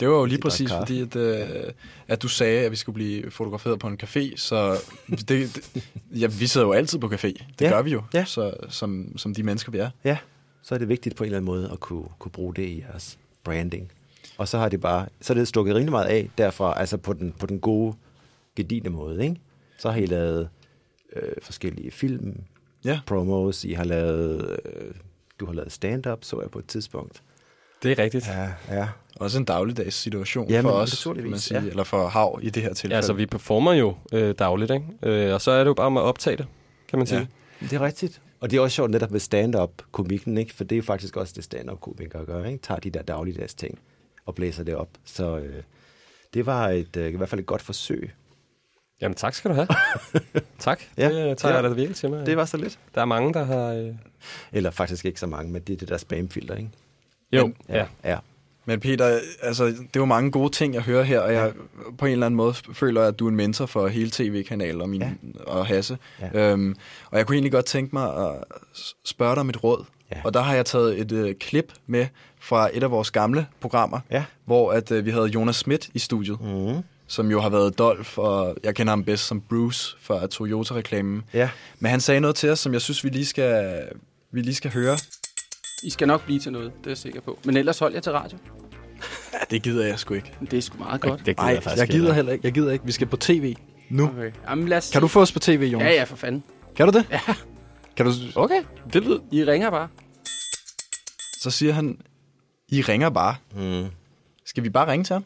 [SPEAKER 1] Det var jo lige præcis fordi, at, øh, at du sagde, at vi skulle blive fotograferet på en café, så det, det, ja, vi sidder jo altid på café. Det
[SPEAKER 8] Ja.
[SPEAKER 1] gør vi jo,
[SPEAKER 8] Ja.
[SPEAKER 1] så, som, som de mennesker, vi er.
[SPEAKER 8] Ja, så er det vigtigt på en eller anden måde at kunne, kunne bruge det i jeres branding. Og så har det bare, så er det stukket rimelig meget af derfra, altså på den, på den gode, gedigende måde, ikke? Så har I lavet øh, forskellige film,
[SPEAKER 1] Ja.
[SPEAKER 8] promos, I har lavet, øh, du har lavet stand-up, så jeg på et tidspunkt.
[SPEAKER 2] Det er rigtigt.
[SPEAKER 8] Ja, ja.
[SPEAKER 1] Også en dagligdags situation
[SPEAKER 8] Jamen,
[SPEAKER 1] for os, man sige,
[SPEAKER 8] ja.
[SPEAKER 1] eller for Hav i det her tilfælde.
[SPEAKER 2] Ja, altså, vi performer jo øh, dagligt, ikke? Øh, og så er det jo bare med at optage det, kan man sige.
[SPEAKER 1] Ja.
[SPEAKER 8] Det er rigtigt. Og det er også sjovt netop med stand-up-komikken, ikke? For det er jo faktisk også det stand-up-komikere gør, ikke? Tager de der dagligdags ting og blæser det op. Så øh, det var et, øh, i hvert fald et godt forsøg.
[SPEAKER 2] Jamen, tak skal du have. tak.
[SPEAKER 8] Ja.
[SPEAKER 2] Det tager
[SPEAKER 8] Ja.
[SPEAKER 2] jeg da virkelig til mig.
[SPEAKER 8] Det var så lidt.
[SPEAKER 2] Der er mange, der har... Øh...
[SPEAKER 8] Eller faktisk ikke så mange, men det er det der spamfilter, ikke?
[SPEAKER 2] Jo,
[SPEAKER 1] Men-
[SPEAKER 2] ja.
[SPEAKER 8] ja.
[SPEAKER 1] Men Peter, altså, det er jo mange gode ting, jeg hører her, og jeg på en eller anden måde føler, at du er en mentor for hele tv-kanalen og, min,
[SPEAKER 8] Ja.
[SPEAKER 1] og Hasse.
[SPEAKER 8] Ja.
[SPEAKER 1] Øhm, og jeg kunne egentlig godt tænke mig at spørge dig om et råd.
[SPEAKER 8] Ja.
[SPEAKER 1] Og der har jeg taget et øh, klip med fra et af vores gamle programmer,
[SPEAKER 8] Ja.
[SPEAKER 1] hvor at, øh, vi havde Jonas Schmidt i studiet,
[SPEAKER 8] Mm.
[SPEAKER 1] som jo har været Dolph, og jeg kender ham bedst som Bruce fra Toyota-reklamen.
[SPEAKER 8] Ja.
[SPEAKER 1] Men han sagde noget til os, som jeg synes, vi lige skal, vi lige skal høre.
[SPEAKER 9] I skal nok blive til noget, det er jeg sikker på. Men ellers hold jer til radio.
[SPEAKER 1] Ja, det gider jeg sgu ikke.
[SPEAKER 9] Det er sgu meget godt.
[SPEAKER 2] Det
[SPEAKER 1] Nej, jeg gider heller ikke. Jeg gider ikke. Vi skal på tv nu.
[SPEAKER 9] Okay. Jamen, lad os
[SPEAKER 1] Kan du få os på tv, Jonas?
[SPEAKER 9] Ja, ja, for fanden.
[SPEAKER 1] Kan du det?
[SPEAKER 9] Ja.
[SPEAKER 1] Kan du...
[SPEAKER 2] Okay, det lyder...
[SPEAKER 9] I ringer bare.
[SPEAKER 1] Så siger han, I ringer bare.
[SPEAKER 8] Mm.
[SPEAKER 1] Skal vi bare ringe til ham?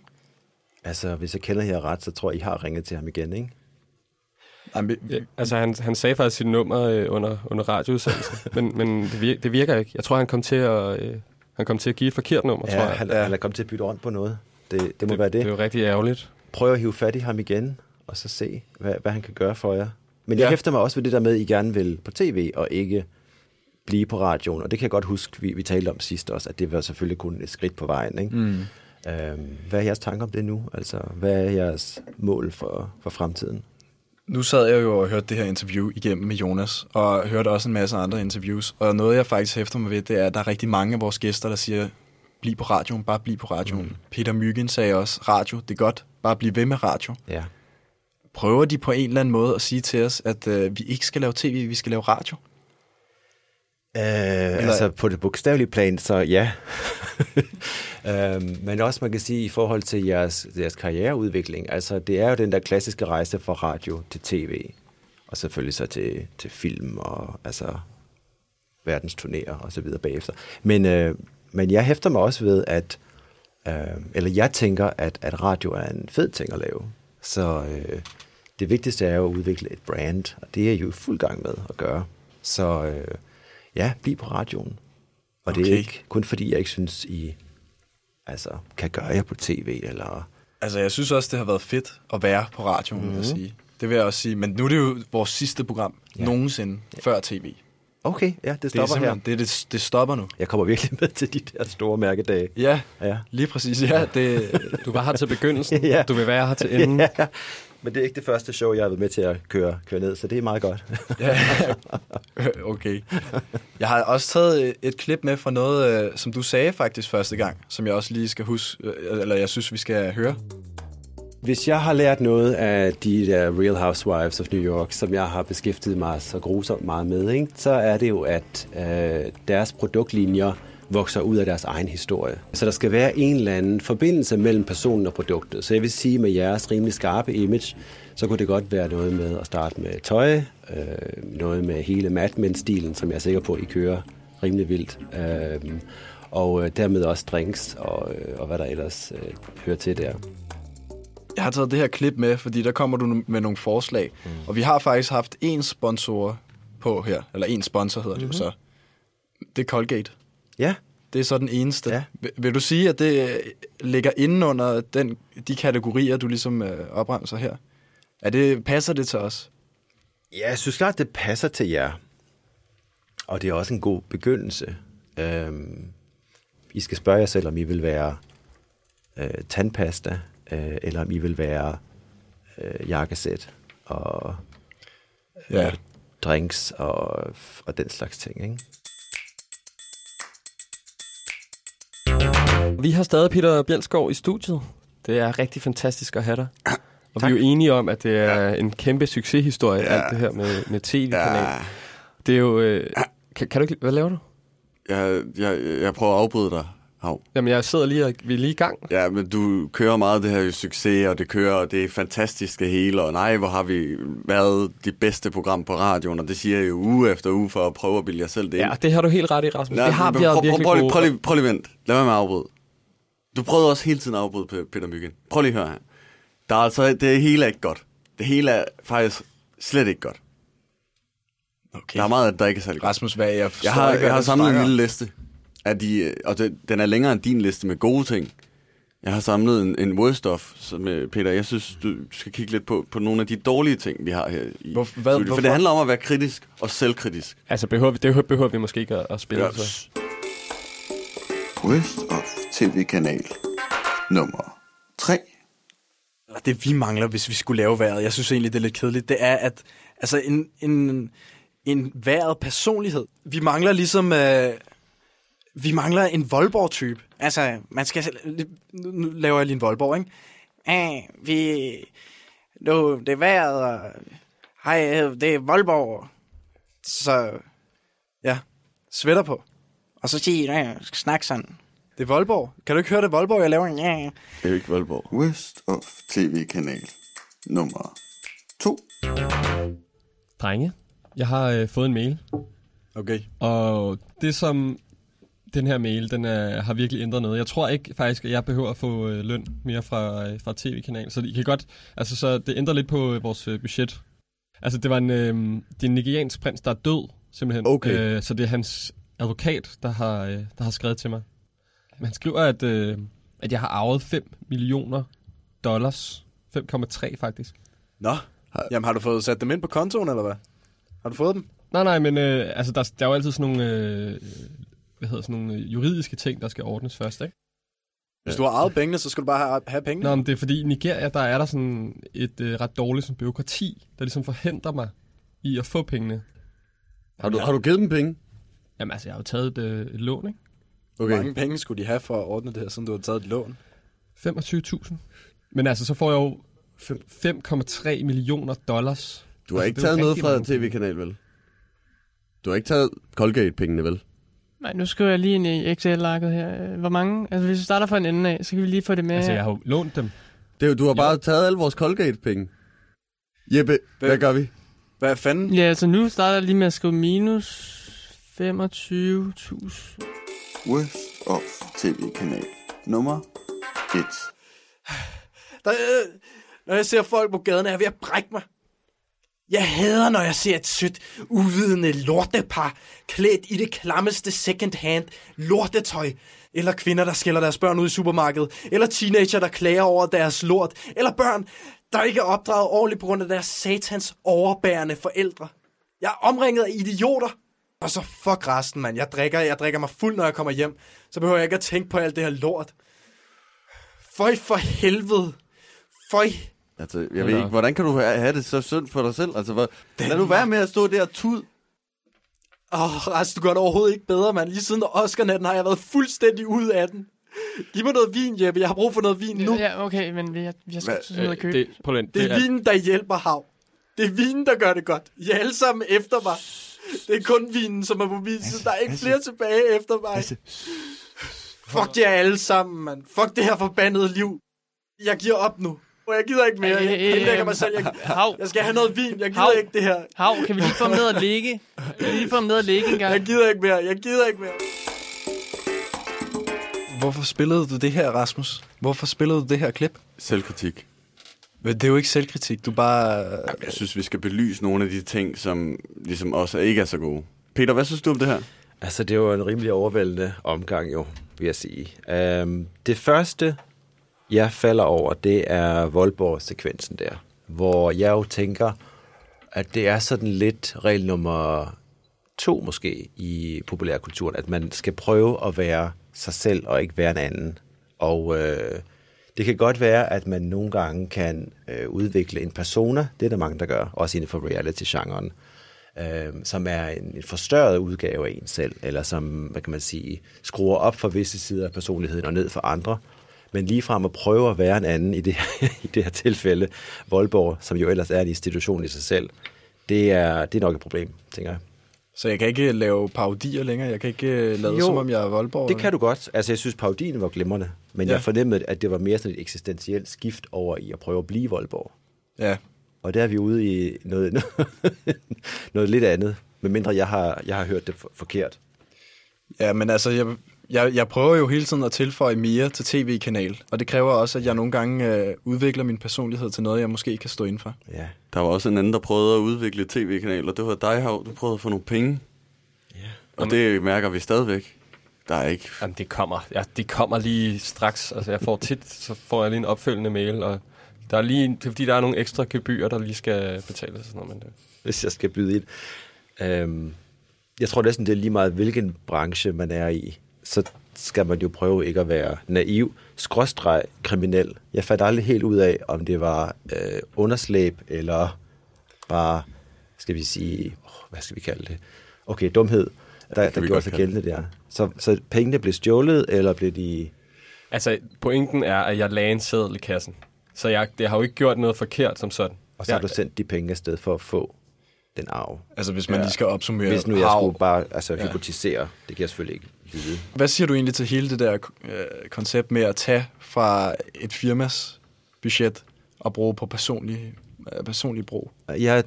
[SPEAKER 8] Altså, hvis jeg kender jer ret, så tror jeg, I har ringet til ham igen, ikke?
[SPEAKER 2] Ja, altså, han, han sagde faktisk sit nummer øh, under, under radioudsendelsen, men, men det, virker, det virker ikke. Jeg tror, han kom til at, øh, han kom til at give et forkert nummer, tror
[SPEAKER 8] Ja,
[SPEAKER 2] jeg.
[SPEAKER 8] han,
[SPEAKER 1] Ja.
[SPEAKER 8] han er kommet til at bytte rundt på noget. Det, det må
[SPEAKER 2] det,
[SPEAKER 8] være det.
[SPEAKER 2] det er jo rigtig ærgerligt.
[SPEAKER 8] Prøv at hive fat i ham igen, og så se, hvad, hvad han kan gøre for jer. Men jeg
[SPEAKER 1] Ja.
[SPEAKER 8] hæfter mig også ved det der med, at I gerne vil på tv, og ikke blive på radioen. Og det kan jeg godt huske, vi, vi talte om sidst også, at det var selvfølgelig kun et skridt på vejen. Ikke?
[SPEAKER 1] mm.
[SPEAKER 8] Øhm, hvad er jeres tanker om det nu? Altså, hvad er jeres mål for, for fremtiden?
[SPEAKER 1] Nu sad jeg jo og hørte det her interview igennem med Jonas, og hørte også en masse andre interviews. Og noget, jeg faktisk hæfter mig ved, det er, at der er rigtig mange af vores gæster, der siger, bliv på radioen, bare bliv på radioen. Mm. Peter Myggen sagde også, radio, det er godt, bare bliv ved med radio.
[SPEAKER 8] Ja.
[SPEAKER 1] Prøver de på en eller anden måde at sige til os, at øh, vi ikke skal lave tv, vi skal lave radio?
[SPEAKER 8] Øh, altså på det bogstavelige plan, så ja. øhm, men også man kan sige i forhold til jeres, jeres karriereudvikling, altså det er jo den der klassiske rejse fra radio til tv, og selvfølgelig så til, til film, og altså verdensturnéer og så videre bagefter. Men, øh, men jeg hæfter mig også ved, at øh, eller jeg tænker, at, at radio er en fed ting at lave. Så øh, det vigtigste er jo at udvikle et brand, og det er jeg jo i fuld gang med at gøre. Så øh, ja, bliv på radioen. Og det er
[SPEAKER 1] Okay.
[SPEAKER 8] ikke kun fordi, jeg ikke synes, I altså, kan gøre jer på tv, eller...
[SPEAKER 1] Altså, jeg synes også, det har været fedt at være på radioen, mm-hmm. vil jeg sige. Det vil jeg også sige. Men nu er det jo vores sidste program ja.
[SPEAKER 8] Ja.
[SPEAKER 1] nogensinde før tv.
[SPEAKER 8] Okay, ja, det
[SPEAKER 1] Det, er
[SPEAKER 8] stopper her.
[SPEAKER 1] simpelthen- det, det, det stopper nu.
[SPEAKER 8] Jeg kommer virkelig med til de der store mærkedage.
[SPEAKER 1] Ja,
[SPEAKER 8] Ja.
[SPEAKER 1] lige præcis. Ja, det,
[SPEAKER 2] Du var her til begyndelsen,
[SPEAKER 8] Ja.
[SPEAKER 2] du vil være her til enden.
[SPEAKER 8] ja. Men det er ikke det første show, jeg har været med til at køre, køre ned, så det er meget godt.
[SPEAKER 1] ja, okay. Jeg har også taget øh, et klip med fra noget, øh, som du sagde faktisk første gang, som jeg også lige skal huske, øh, eller jeg synes, vi skal høre.
[SPEAKER 8] Hvis jeg har lært noget af de der Real Housewives of New York, som jeg har beskæftiget mig så grusomt meget med, ikke, så er det jo, at øh, deres produktlinjer vokser ud af deres egen historie. Så der skal være en eller anden forbindelse mellem personen og produktet. Så jeg vil sige, med jeres rimelig skarpe image, så kunne det godt være noget med at starte med tøj, øh, noget med hele Mad Men-stilen, som jeg er sikker på, I kører rimelig vildt. Øh, og øh, dermed også drinks og, øh, og hvad der ellers øh, hører til der.
[SPEAKER 1] Jeg har taget det her klip med, fordi der kommer du med nogle forslag. Mm. Og vi har faktisk haft en sponsor på her, eller en sponsor hedder det jo så. Det er Colgate.
[SPEAKER 8] Ja,
[SPEAKER 1] Det er så den eneste.
[SPEAKER 8] Ja.
[SPEAKER 1] Vil, vil du sige, at det ligger inden under den, de kategorier, du ligesom øh, opremser her? Er det, passer det til os?
[SPEAKER 8] Ja, jeg synes klart, det passer til jer. Og det er også en god begyndelse. Øhm, I skal spørge jer selv, om I vil være øh, tandpasta, øh, eller om I vil være øh, jakkesæt og
[SPEAKER 1] Ja.
[SPEAKER 8] øh, drinks og, og den slags ting. Ikke?
[SPEAKER 2] Vi har stadig Peter Bjelskov i studiet. Det er rigtig fantastisk at have dig. Og
[SPEAKER 5] Tak.
[SPEAKER 2] vi er jo enige om, at det er en kæmpe succeshistorie,
[SPEAKER 5] Ja.
[SPEAKER 2] alt det her med, med tv-kanal.
[SPEAKER 5] Ja,
[SPEAKER 2] Det er jo... Øh, kan, kan du ikke... Hvad laver du?
[SPEAKER 5] jeg, jeg, jeg prøver at afbryde dig, Hav.
[SPEAKER 2] Jamen, jeg sidder lige og vi er lige i gang.
[SPEAKER 5] Ja, men du kører meget det her succes, og det kører, og det er fantastisk det hele, og nej, hvor har vi været det bedste program på radioen, og det siger jeg jo uge efter uge for at prøve at bilde jer selv det ind.
[SPEAKER 2] Ja, det har du helt ret i, Rasmus.
[SPEAKER 5] Nej,
[SPEAKER 2] det har været
[SPEAKER 5] prøv, prøv, prøv,
[SPEAKER 2] gode.
[SPEAKER 5] prøv, lige, prøv lige vent. Lad være med afbryde. Du prøvede også hele tiden at afbryde Pe- Peter Myggen. Prøv lige at høre her. Der er altså, det hele er ikke godt. Det hele er faktisk slet ikke godt.
[SPEAKER 1] Okay.
[SPEAKER 5] Der er meget, der ikke er særlig godt.
[SPEAKER 1] Rasmus, hvad jeg
[SPEAKER 5] Jeg har,
[SPEAKER 1] ikke,
[SPEAKER 5] jeg har samlet en
[SPEAKER 1] snakker
[SPEAKER 5] lille liste. Af de, og det, den er længere end din liste med gode ting. Jeg har samlet en, en worst of, som øh, Peter, jeg synes, du skal kigge lidt på, på nogle af de dårlige ting, vi har her i
[SPEAKER 1] Hvor- hvad-
[SPEAKER 5] studiet. For det handler om at være kritisk og selvkritisk.
[SPEAKER 2] Altså, behøver vi, det behøver vi måske ikke at, at spille.
[SPEAKER 5] Ja.
[SPEAKER 2] Så.
[SPEAKER 5] Request of TV-kanal nummer 3.
[SPEAKER 1] Det vi mangler, hvis vi skulle lave vejret, jeg synes egentlig, det er lidt kedeligt, det er, at altså en, en, en vejret personlighed. Vi mangler ligesom, øh, vi mangler en Voldborg-type. Altså, man skal, nu laver jeg lige en Voldborg, ikke? Ah, vi, nu, det er vejret, og hej, det er Voldborg. Så, ja, svætter på. Og så sige, ja, snak sådan. Det er Voldborg. Kan du ikke høre det Voldborg, jeg laver? Ja,
[SPEAKER 5] Det er jo ikke Voldborg. Worst of TV-kanal nummer 2.
[SPEAKER 2] Drenge, jeg har øh, fået en mail.
[SPEAKER 1] Okay.
[SPEAKER 2] Og det som den her mail, den er, har virkelig ændret noget. Jeg tror ikke faktisk, at jeg behøver at få øh, løn mere fra, øh, fra tv-kanalen. Så I kan godt, altså så det ændrer lidt på øh, vores øh, budget. Altså det var en, øh, det er en nigeriansk prins, der er død, simpelthen.
[SPEAKER 5] Okay.
[SPEAKER 2] Øh, så det er hans advokat, der har, øh, der har skrevet til mig. Men han skriver, at, øh, at jeg har arvet 5 millioner dollars. 5,3 faktisk.
[SPEAKER 1] Nå, jamen har du fået sat dem ind på kontoen, eller hvad? Har du fået dem?
[SPEAKER 2] Nej, nej, men øh, altså, der, der er jo altid sådan nogle, øh, hvad hedder sådan nogle øh, juridiske ting, der skal ordnes først, ikke?
[SPEAKER 1] Hvis du har ejet pengene, så skal du bare have, have pengene.
[SPEAKER 2] Nå, men det er fordi i Nigeria, der er der sådan et øh, ret dårligt sådan, byråkrati, der ligesom forhindrer mig i at få pengene.
[SPEAKER 5] Har du, har du givet dem penge?
[SPEAKER 2] Jamen altså, jeg har jo taget et, øh, et lån, ikke?
[SPEAKER 1] Hvor mange penge skulle de have for at ordne det her, siden du har taget et lån?
[SPEAKER 2] 25.000. Men altså, så får jeg jo fem- 5,3 millioner dollars.
[SPEAKER 5] Du har
[SPEAKER 2] Altså,
[SPEAKER 5] ikke taget noget fra tv-kanal, vel? Du har ikke taget Colgate-pengene, vel?
[SPEAKER 3] Nej, nu skriver jeg lige ind i Excel-arket her. Hvor mange? Altså, hvis vi starter fra en ende af, så kan vi lige få det med.
[SPEAKER 2] Altså, jeg har jo lånt dem.
[SPEAKER 5] Det, er jo- du har bare taget alle vores Colgate-penge. Jeppe, hvad gør vi?
[SPEAKER 1] Hvad fanden?
[SPEAKER 3] Ja, altså nu starter jeg lige med at skrive minus 25.000.
[SPEAKER 5] Worst of TV-kanal nummer 1.
[SPEAKER 1] Der, øh, når jeg ser folk på gaden, er jeg ved at brække mig. Jeg hader, når jeg ser et sødt, uvidende lortepar, klædt i det klammeste second-hand lortetøj. Eller kvinder, der skælder deres børn ud i supermarkedet. Eller teenager, der klager over deres lort. Eller børn, der ikke er opdraget ordentligt på grund af deres satans overbærende forældre. Jeg er omringet af idioter. Og så fuck resten, mand. Jeg drikker, jeg drikker mig fuld, når jeg kommer hjem. Så behøver jeg ikke at tænke på alt det her lort. Føj for helvede. Føj.
[SPEAKER 5] Altså, jeg ved ikke, hvordan kan du ha- have det så synd for dig selv? Altså, hvor, lad nu være med at stå der og tud.
[SPEAKER 1] Åh, oh, Ras, du gør det overhovedet ikke bedre, mand. Lige siden Oscar-natten har jeg været fuldstændig ud af den. Giv mig noget vin, Jeppe. Jeg har brug for noget vin nu.
[SPEAKER 3] Ja, okay, men vi har, vi har skal noget at købe.
[SPEAKER 2] Det, lige,
[SPEAKER 1] Det er vinen, der hjælper hav. Det er vinen, der gør det godt. I er alle sammen efter mig. Det er kun vinen, som er på min side. Der er ikke flere tilbage efter mig. Fuck jer alle sammen, mand. Fuck det her forbandede liv. Jeg giver op nu. Og jeg gider ikke mere. Jeg indlægger mig selv. Jeg,
[SPEAKER 3] Hav,
[SPEAKER 1] jeg skal have noget vin. Jeg gider
[SPEAKER 3] Hav.
[SPEAKER 1] ikke det her.
[SPEAKER 3] hav, kan vi lige få ham ned og ligge? Kan vi lige få ham ned og ligge en gang?
[SPEAKER 1] Jeg gider ikke mere. Jeg gider ikke mere. Hvorfor spillede du det her, Rasmus? Hvorfor spillede du det her klip?
[SPEAKER 5] Selvkritik.
[SPEAKER 1] Men det er jo ikke selvkritik. Du bare...
[SPEAKER 5] Jeg synes, vi skal belyse nogle af de ting, som ligesom også ikke er så gode. Peter, hvad synes du om det her?
[SPEAKER 8] Altså, det var en rimelig overvældende omgang jo, vil jeg sige. Um, det første, jeg falder over, det er Voldborg-sekvensen der, hvor jeg jo tænker, at det er sådan lidt regel nummer to måske i populærkulturen, at man skal prøve at være sig selv og ikke være en anden. Og øh, det kan godt være, at man nogle gange kan øh, udvikle en persona, det er der mange, der gør, også inden for reality-genren, øh, som er en, en forstørret udgave af en selv, eller som, hvad kan man sige, skruer op for visse sider af personligheden og ned for andre. Men ligefrem at prøve at være en anden i det, i det her tilfælde, Voldborg, som jo ellers er en institution i sig selv, det er, det er nok et problem, tænker jeg.
[SPEAKER 1] Så jeg kan ikke lave parodier længere? Jeg kan ikke øh, lade,
[SPEAKER 8] Jo,
[SPEAKER 1] som om jeg er Voldborg?
[SPEAKER 8] Det kan du godt. Altså, jeg synes, parodien var glimrende, men
[SPEAKER 1] Ja.
[SPEAKER 8] jeg fornemmede, at det var mere sådan et eksistentielt skift over i at prøve at blive Voldborg.
[SPEAKER 1] Ja.
[SPEAKER 8] Og der er vi ude i noget, noget lidt andet, medmindre jeg har, jeg har hørt det for, forkert.
[SPEAKER 1] Ja, men altså, jeg, jeg, jeg prøver jo hele tiden at tilføje mere til tv-kanal, og det kræver også, at jeg nogle gange øh, udvikler min personlighed til noget, jeg måske kan stå inden for.
[SPEAKER 8] Ja.
[SPEAKER 5] Der var også en anden, der prøvede at udvikle tv-kanaler. Det var dig, Hav. Du prøvede at få nogle penge.
[SPEAKER 8] Ja.
[SPEAKER 5] Og det mærker vi stadigvæk. Der er ikke...
[SPEAKER 2] Jamen, det kommer. Ja, det kommer lige straks. Altså, jeg får tit, så får jeg lige en opfølgende mail, og der er lige, det er fordi, der er nogle ekstra gebyrer, der lige skal betales og sådan noget. Men det,
[SPEAKER 8] hvis jeg skal byde ind. Øhm, jeg tror næsten, det er lige meget, hvilken branche man er i. Så skal man jo prøve ikke at være naiv, skråstreg, kriminel. Jeg fandt aldrig helt ud af, om det var øh, underslæb, eller bare, skal vi sige, oh, hvad skal vi kalde det? Okay, dumhed, der,
[SPEAKER 5] kan
[SPEAKER 8] der gjorde sig gældende der. Så, så pengene blev stjålet, eller blev de...
[SPEAKER 2] altså, pointen er, at jeg lagde en seddel i kassen. Så jeg, det har jo ikke gjort noget forkert som sådan.
[SPEAKER 8] Og så har
[SPEAKER 2] jeg,
[SPEAKER 8] du sendt de penge afsted for at få den arv.
[SPEAKER 1] Altså, hvis man ja. lige skal opsummere.
[SPEAKER 8] Hvis nu jeg
[SPEAKER 1] Hav.
[SPEAKER 8] skulle bare altså,
[SPEAKER 1] Ja.
[SPEAKER 8] hypotisere, det kan jeg selvfølgelig ikke vide.
[SPEAKER 1] Hvad siger du egentlig til hele det der øh, koncept med at tage fra et firmas budget og bruge på personlig, øh, personlig brug?
[SPEAKER 8] Jeg er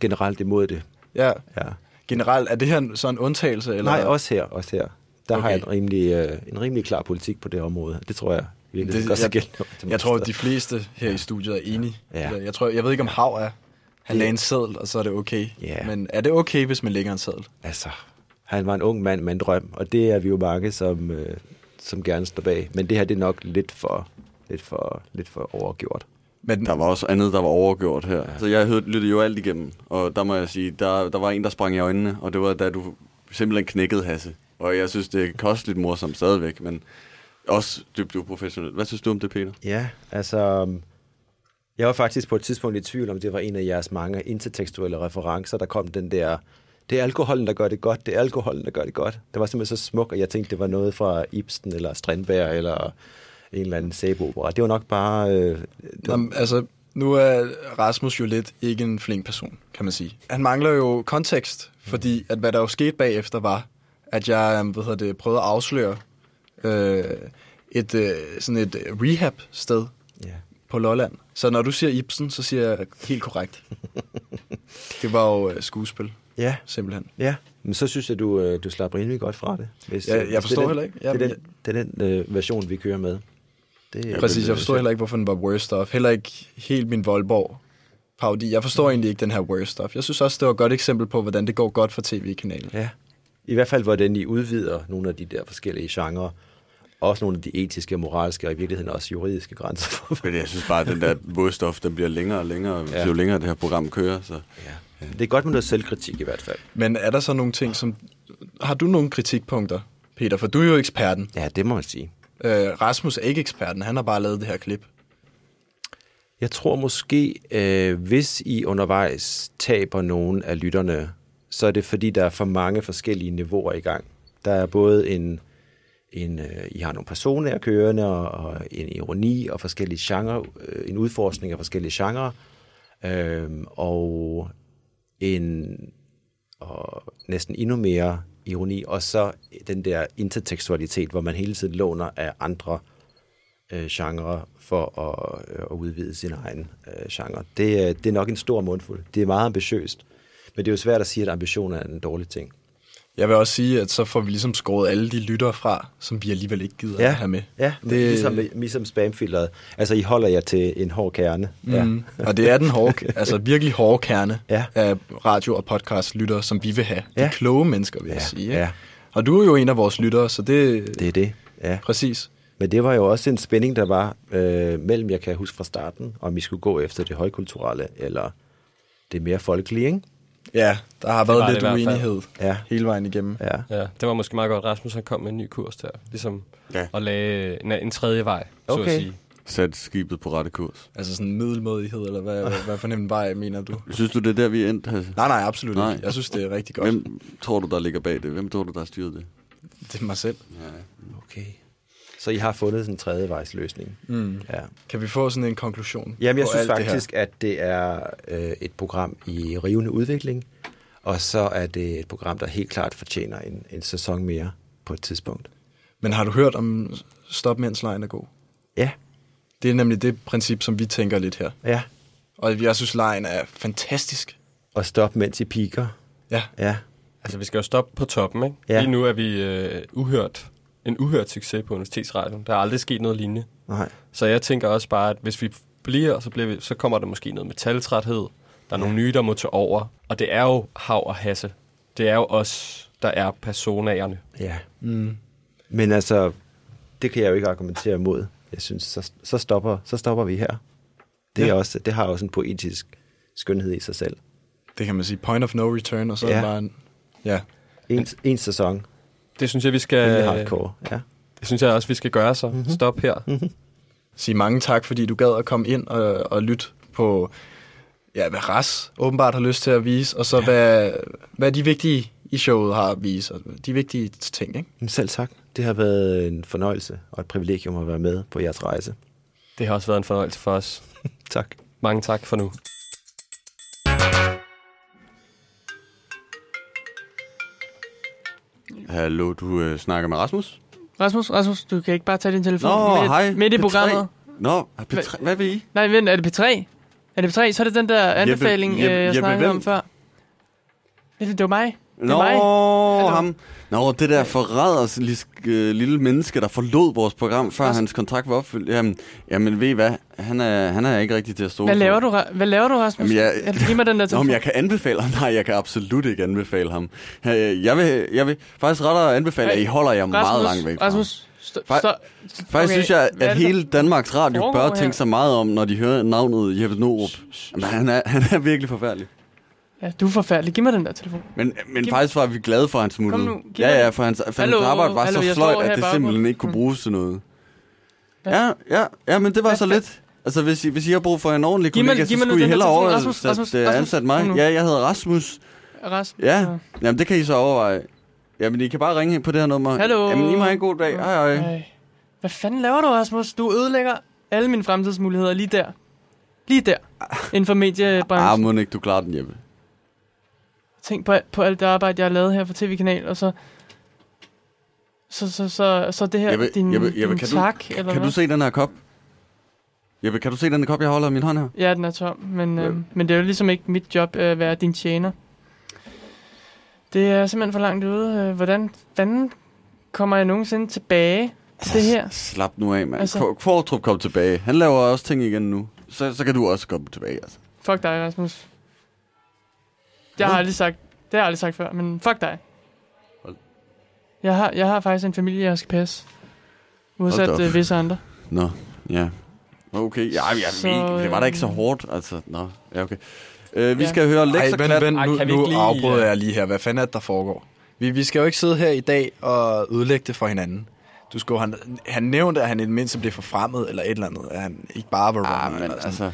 [SPEAKER 8] generelt imod det.
[SPEAKER 1] Ja,
[SPEAKER 8] Ja.
[SPEAKER 1] generelt, er det her så en undtagelse? Eller?
[SPEAKER 8] Nej, også her. Også her. Der okay. har jeg en rimelig, øh, en rimelig klar politik på det område. Det tror jeg virkelig
[SPEAKER 1] Det- jeg- Jeg tror, at de fleste her i studiet er enige.
[SPEAKER 8] Ja.
[SPEAKER 1] Jeg, tror, jeg ved ikke, om Hav er. Han lagde en seddel, og så er det okay.
[SPEAKER 8] Ja.
[SPEAKER 1] Men er det okay, hvis man lægger en seddel?
[SPEAKER 8] Altså, han var en ung mand med en drøm, og det er vi jo mange, som, øh, som gerne står bag. Men det her, det er nok lidt for, lidt for, lidt for overgjort.
[SPEAKER 1] Men
[SPEAKER 5] Der var også andet, der var overgjort her. Ja. Så jeg hørte, lyttede jo alt igennem, og der må jeg sige, der, der var en, der sprang i øjnene, og det var, da du simpelthen knækkede Hasse. Og jeg synes, det er kosteligt morsomt stadigvæk, men også dybt uprofessionelt. Hvad synes du om det, Peter?
[SPEAKER 8] Ja, altså... øhm, Jeg var faktisk på et tidspunkt i tvivl om, det var en af jeres mange intertekstuelle referencer, der kom den der... Det er alkoholen, der gør det godt. Det er alkoholen, der gør det godt. Det var simpelthen så smuk, og jeg tænkte, det var noget fra Ibsen eller Strindberg eller en eller anden sæbeopera. Det var nok bare... Øh, det var,
[SPEAKER 1] Jamen, altså, nu er Rasmus jo lidt ikke en flink person, kan man sige. Han mangler jo kontekst, fordi at hvad der jo skete bagefter var, at jeg øhm, hvad hedder det, prøvede at afsløre øh, et, øh, sådan et rehab-sted
[SPEAKER 8] ja.
[SPEAKER 1] på Lolland. Så når du siger Ibsen, så siger jeg helt korrekt. det var jo øh, skuespil,
[SPEAKER 8] ja,
[SPEAKER 1] simpelthen.
[SPEAKER 8] ja. Men så synes jeg, du, øh, du slapper rimelig godt fra det. Hvis,
[SPEAKER 1] Ja,
[SPEAKER 8] øh,
[SPEAKER 1] jeg
[SPEAKER 8] hvis det
[SPEAKER 1] forstår
[SPEAKER 8] den-
[SPEAKER 1] heller ikke.
[SPEAKER 8] Det er
[SPEAKER 1] Jamen,
[SPEAKER 8] den, det er den øh, version, vi kører med. Det, er-
[SPEAKER 1] Præcis, jeg forstår heller ikke, hvorfor den var worst stuff. Heller ikke helt min Voldborg parodi. Jeg forstår egentlig ikke den her worst stuff. Jeg synes også, det var et godt eksempel på, hvordan det går godt for tv-kanalen.
[SPEAKER 8] Ja. I hvert fald, hvordan I udvider nogle af de der forskellige genrer. Også nogle af de etiske, moralske og i virkeligheden også juridiske grænser.
[SPEAKER 5] Men jeg synes bare, at den der vådstof, den bliver længere og længere,
[SPEAKER 8] Ja.
[SPEAKER 5] ja. jo længere det her program kører. Så.
[SPEAKER 8] ja. Det er godt med noget selvkritik i hvert fald.
[SPEAKER 1] Men er der så nogle ting, som... Har du nogle kritikpunkter, Peter? For du er jo eksperten.
[SPEAKER 8] Ja, det må man sige.
[SPEAKER 1] Øh, Rasmus er ikke eksperten. Han har bare lavet det her klip.
[SPEAKER 8] Jeg tror måske, øh, hvis I undervejs taber nogen af lytterne, så er det fordi, der er for mange forskellige niveauer i gang. Der er både en, en øh, I har nogle personer kørende, og, og en ironi og forskellige genre, øh, en udforskning af forskellige genrer, øh, og en og næsten endnu mere ironi, og så den der intertekstualitet, hvor man hele tiden låner af andre øh, genre for at, øh, at udvide sin egen øh, genre. Det, øh, det er nok en stor mundfuld. Det er meget ambitiøst, men det er jo svært at sige, at ambition er en dårlig ting.
[SPEAKER 1] Jeg vil også sige, at så får vi ligesom skåret alle de lyttere fra, som vi alligevel ikke gider
[SPEAKER 8] Ja.
[SPEAKER 1] at have med.
[SPEAKER 8] Ja, det... ligesom, ligesom spamfilteret. Altså, I holder jer til en hård kerne. Ja.
[SPEAKER 1] Mm. Og det er den hårde, altså virkelig hårde kerne
[SPEAKER 8] Ja.
[SPEAKER 1] af radio- og podcast-lyttere, som vi vil have. De
[SPEAKER 8] Ja.
[SPEAKER 1] kloge mennesker, vil jeg
[SPEAKER 8] Ja,
[SPEAKER 1] sige. Ikke?
[SPEAKER 8] ja.
[SPEAKER 1] Og du er jo en af vores lyttere, så det...
[SPEAKER 8] Det er det, ja.
[SPEAKER 1] Præcis.
[SPEAKER 8] Men det var jo også en spænding, der var øh, mellem, jeg kan huske fra starten, om vi skulle gå efter det højkulturelle, eller det mere folkelige, ikke?
[SPEAKER 1] Ja, der har
[SPEAKER 2] var
[SPEAKER 1] været
[SPEAKER 2] det
[SPEAKER 1] lidt
[SPEAKER 2] fald.
[SPEAKER 1] uenighed
[SPEAKER 8] Ja,
[SPEAKER 1] hele vejen igennem.
[SPEAKER 8] ja.
[SPEAKER 2] Ja, det var måske meget godt, Rasmus han kom med en ny kurs der. Ligesom
[SPEAKER 5] Ja.
[SPEAKER 2] at lage en, en tredje vej, så at
[SPEAKER 8] Okay.
[SPEAKER 2] sige.
[SPEAKER 5] Sæt skibet på rette kurs.
[SPEAKER 1] Altså sådan middelmodighed, eller hvad, hvad, hvad for en vej mener du?
[SPEAKER 5] Synes du, det er der, vi er endt?
[SPEAKER 1] Nej, nej, absolut
[SPEAKER 5] Nej.
[SPEAKER 1] ikke. Jeg synes, det er rigtig godt.
[SPEAKER 5] Hvem tror du, der ligger bag det? Hvem tror du, der har styret det?
[SPEAKER 1] Det er mig selv.
[SPEAKER 8] Okay. Så I har fundet sådan en tredje vejs løsning.
[SPEAKER 1] Mm.
[SPEAKER 8] Ja.
[SPEAKER 1] Kan vi få sådan en konklusion
[SPEAKER 8] Jamen, jeg
[SPEAKER 1] på
[SPEAKER 8] synes
[SPEAKER 1] alt det her?
[SPEAKER 8] faktisk, at det er øh, et program i rivende udvikling, og så er det et program, der helt klart fortjener en, en sæson mere på et tidspunkt.
[SPEAKER 1] Men har du hørt om stop mens lejen er god?
[SPEAKER 8] Ja,
[SPEAKER 1] Det er nemlig det princip, som vi tænker lidt her.
[SPEAKER 8] ja.
[SPEAKER 1] Og jeg synes, lejen er fantastisk.
[SPEAKER 8] Og stop, mens I piker.
[SPEAKER 1] Ja.
[SPEAKER 8] Ja,
[SPEAKER 2] Altså, vi skal jo stoppe på toppen, ikke?
[SPEAKER 8] Ja.
[SPEAKER 2] Lige nu er vi øh, uhørt, en uhørt succes på Universitetsradioen. Der er aldrig sket noget lignende.
[SPEAKER 8] nej.
[SPEAKER 2] Så jeg tænker også bare, at hvis vi bliver, så, bliver vi, så kommer der måske noget metaltræthed. Der er nogle nye, der må tage over. Og det er jo hav og hasse. Det er jo os, der er personagerne.
[SPEAKER 8] Ja.
[SPEAKER 1] Mm.
[SPEAKER 8] Men altså, det kan jeg jo ikke argumentere imod. Jeg synes, så, så, stopper, så stopper vi her. Det, er
[SPEAKER 1] Ja.
[SPEAKER 8] også, det har også en poetisk skønhed i sig selv.
[SPEAKER 1] Det kan man sige. Point of no return, og så ja. er bare en... Ja.
[SPEAKER 8] En, en sæson,
[SPEAKER 2] Det synes jeg, vi skal...
[SPEAKER 8] hardcore. Ja.
[SPEAKER 2] Det synes jeg også, vi skal gøre så.
[SPEAKER 8] Mhm.
[SPEAKER 2] Mm-hmm. Stop her.
[SPEAKER 1] Sige mange tak, fordi du gad at komme ind og, og lytte på, ja, hvad Ras åbenbart har lyst til at vise, og så ja. hvad, hvad de vigtige i showet har at vise, og de vigtige ting, ikke?
[SPEAKER 8] Selv tak. Det har været en fornøjelse og et privilegium at være med på jeres rejse.
[SPEAKER 2] Det har også været en fornøjelse for os.
[SPEAKER 8] Tak.
[SPEAKER 2] Mange tak for nu.
[SPEAKER 5] Hallo, du øh, snakker med Rasmus?
[SPEAKER 3] Rasmus, Rasmus, du kan ikke bare tage din telefon
[SPEAKER 5] Nå,
[SPEAKER 3] midt,
[SPEAKER 5] hej.
[SPEAKER 3] midt i
[SPEAKER 5] P3.
[SPEAKER 3] programmet.
[SPEAKER 5] Nå, P3, hvad vil I?
[SPEAKER 3] Nej, vent, er det P3? Er det P3? Så er det den der anbefaling,
[SPEAKER 5] Jeppe-
[SPEAKER 3] øh, jeg
[SPEAKER 5] Jeppe
[SPEAKER 3] snakkede
[SPEAKER 5] hvem?
[SPEAKER 3] om før. Det, det var mig. Det
[SPEAKER 5] Nå,
[SPEAKER 3] mig. Hallo.
[SPEAKER 5] ham. Nå, det der forræders øh, lille menneske, der forlod vores program, før
[SPEAKER 3] Også-
[SPEAKER 5] hans kontrakt var opfyldt. Jamen, jamen ved I hvad? Han er, han er ikke rigtig til at stå
[SPEAKER 3] Hvad laver du, hvad laver du, Rasmus?
[SPEAKER 5] Jamen, jeg-
[SPEAKER 3] jeg... Mig den der
[SPEAKER 5] Nå, men jeg kan anbefale ham. Nej, jeg kan absolut ikke anbefale ham. Jeg vil, jeg vil faktisk rettere anbefale, at I holder jer meget
[SPEAKER 3] Rasmus,
[SPEAKER 5] langt væk fra.
[SPEAKER 3] Rasmus, st-
[SPEAKER 5] Fa-. Faktisk
[SPEAKER 3] Okay,
[SPEAKER 5] synes jeg, at hele Danmarks Radio bør
[SPEAKER 3] her?
[SPEAKER 5] tænke sig meget om, når de hører navnet Jeppe Norup. Jamen, han, er, han er virkelig forfærdelig.
[SPEAKER 3] Ja, du er forfærdelig. Giv mig den der telefon.
[SPEAKER 5] Men, men
[SPEAKER 3] Giv-
[SPEAKER 5] faktisk var vi glade for, at han smuttede.
[SPEAKER 3] Kom nu, giv
[SPEAKER 5] ja, ja, for hans, for hans
[SPEAKER 3] Hallo,
[SPEAKER 5] arbejde var
[SPEAKER 3] hallo,
[SPEAKER 5] så
[SPEAKER 3] her
[SPEAKER 5] at det simpelthen ikke kunne
[SPEAKER 3] Mm.
[SPEAKER 5] bruges til noget.
[SPEAKER 3] Hvad?
[SPEAKER 5] Ja, ja, ja, men det var
[SPEAKER 3] Hvad
[SPEAKER 5] så lidt. Altså, hvis I, hvis I har brug for en ordentlig
[SPEAKER 3] Giv mig-
[SPEAKER 5] kollega,
[SPEAKER 3] giv
[SPEAKER 5] så
[SPEAKER 3] mig nu
[SPEAKER 5] skulle I hellere over
[SPEAKER 3] Rasmus, Rasmus,
[SPEAKER 5] at
[SPEAKER 3] Rasmus,
[SPEAKER 5] ansætte mig.
[SPEAKER 3] nu.
[SPEAKER 5] Ja, jeg hedder Rasmus.
[SPEAKER 3] Rasmus.
[SPEAKER 5] Ja, jamen det kan I så overveje. Jamen, I kan bare ringe på det her nummer.
[SPEAKER 3] Hallo.
[SPEAKER 5] Jamen, I må have en god dag. Hej, hej.
[SPEAKER 3] Ej. Hvad fanden laver du, Rasmus? Du ødelægger alle mine fremtidsmuligheder lige der. Lige der. Inden for
[SPEAKER 5] Ah,
[SPEAKER 3] mediebranchen.
[SPEAKER 5] må ikke du klarer den, Jeppe.
[SPEAKER 3] Tænk på, på alt det arbejde, jeg har lavet her for TV-kanal, og så... Så, så, så, så det her,
[SPEAKER 5] Jeppe,
[SPEAKER 3] din,
[SPEAKER 5] Jeppe, Jeppe,
[SPEAKER 3] din
[SPEAKER 5] kan,
[SPEAKER 3] tak,
[SPEAKER 5] du,
[SPEAKER 3] eller
[SPEAKER 5] kan
[SPEAKER 3] hvad?
[SPEAKER 5] du se den her kop? Jeppe, kan du se den kop, jeg holder i min hånd her?
[SPEAKER 3] Ja, den er tom, men, øhm, men det er jo ligesom ikke mit job at være din tjener. Det er simpelthen for langt ude. Øh, Hvordan fanden kommer jeg nogensinde tilbage til det her?
[SPEAKER 5] Slap nu af, mand.
[SPEAKER 3] Altså-
[SPEAKER 5] Altså... Kvartrup kom tilbage. Han laver også ting igen nu. Så, så kan du også komme tilbage, altså.
[SPEAKER 3] Fuck dig, Rasmus. Det har jeg aldrig sagt. Det har jeg aldrig sagt før, men fuck dig.
[SPEAKER 5] Hold.
[SPEAKER 3] Jeg har, jeg har faktisk en familie, jeg skal passe. Modsat
[SPEAKER 5] op.
[SPEAKER 3] øh, visse andre.
[SPEAKER 5] Nå, ja. Okay, ja, jeg
[SPEAKER 3] Så,
[SPEAKER 5] det var da ikke så
[SPEAKER 3] øhm,
[SPEAKER 5] hårdt, altså. Nå, ja, okay. Øh, vi
[SPEAKER 3] Ja.
[SPEAKER 5] skal høre
[SPEAKER 1] Ej,
[SPEAKER 5] lektier
[SPEAKER 1] vent, vent,
[SPEAKER 2] Ej,
[SPEAKER 1] nu, nu
[SPEAKER 2] lige,
[SPEAKER 1] afbryder
[SPEAKER 2] øh,
[SPEAKER 1] jeg lige her. Hvad fanden er det, der foregår? Vi, vi skal jo ikke sidde her i dag og ødelægge det for hinanden. Du skal, jo- han, han nævnte, at han i det mindste blev forfremmet, eller et eller andet. At han ikke bare var
[SPEAKER 5] Ah,
[SPEAKER 1] runner.
[SPEAKER 5] men
[SPEAKER 1] eller sådan.
[SPEAKER 5] altså...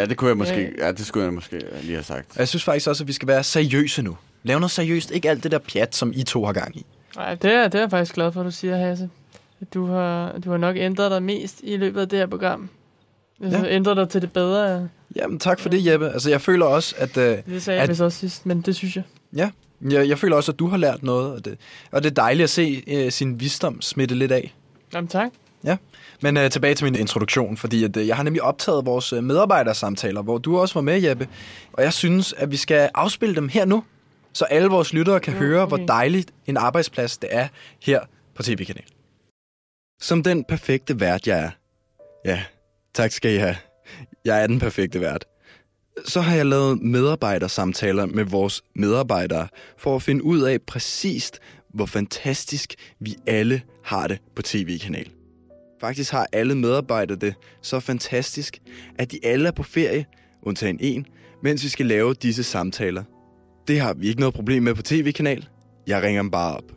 [SPEAKER 5] Ja, det kunne jeg måske...
[SPEAKER 3] Ja.
[SPEAKER 5] Ja, det skulle jeg måske lige have sagt.
[SPEAKER 1] Og jeg synes faktisk også, at vi skal være seriøse nu. Lav noget seriøst. Ikke alt det der pjat, som I to har gang i.
[SPEAKER 3] Nej, det er, det er jeg faktisk glad for, at du siger, Hasse. Du har, du har nok ændret dig mest i løbet af det her program. Altså,
[SPEAKER 1] Ja.
[SPEAKER 3] ændret dig til det bedre.
[SPEAKER 1] Jamen, tak for det, Jeppe. Altså, jeg føler også, at... Øh,
[SPEAKER 3] Det sagde jeg
[SPEAKER 1] At-
[SPEAKER 3] vist også sidst, men det synes jeg.
[SPEAKER 1] ja, jeg, jeg føler også, at du har lært noget. Og det, og det er dejligt at se øh, sin visdom smitte lidt af.
[SPEAKER 3] Jamen tak.
[SPEAKER 1] Men øh, tilbage til min introduktion, fordi at, øh, jeg har nemlig optaget vores øh, medarbejdersamtaler, hvor du også var med, Jeppe. Og jeg synes, at vi skal afspille dem her nu, så alle vores lyttere kan
[SPEAKER 3] Ja,
[SPEAKER 1] høre, hvor dejligt en arbejdsplads det er her på TV-kanal. Som den perfekte vært, jeg er. Ja, tak skal I have. Jeg er den perfekte vært. Så har jeg lavet medarbejdersamtaler med vores medarbejdere, for at finde ud af præcist, hvor fantastisk vi alle har det på TV-kanal. Faktisk har alle medarbejdere det så fantastisk, at de alle er på ferie, undtagen en, mens vi skal lave disse samtaler. Det har vi ikke noget problem med på tv-kanal. Jeg ringer dem bare op.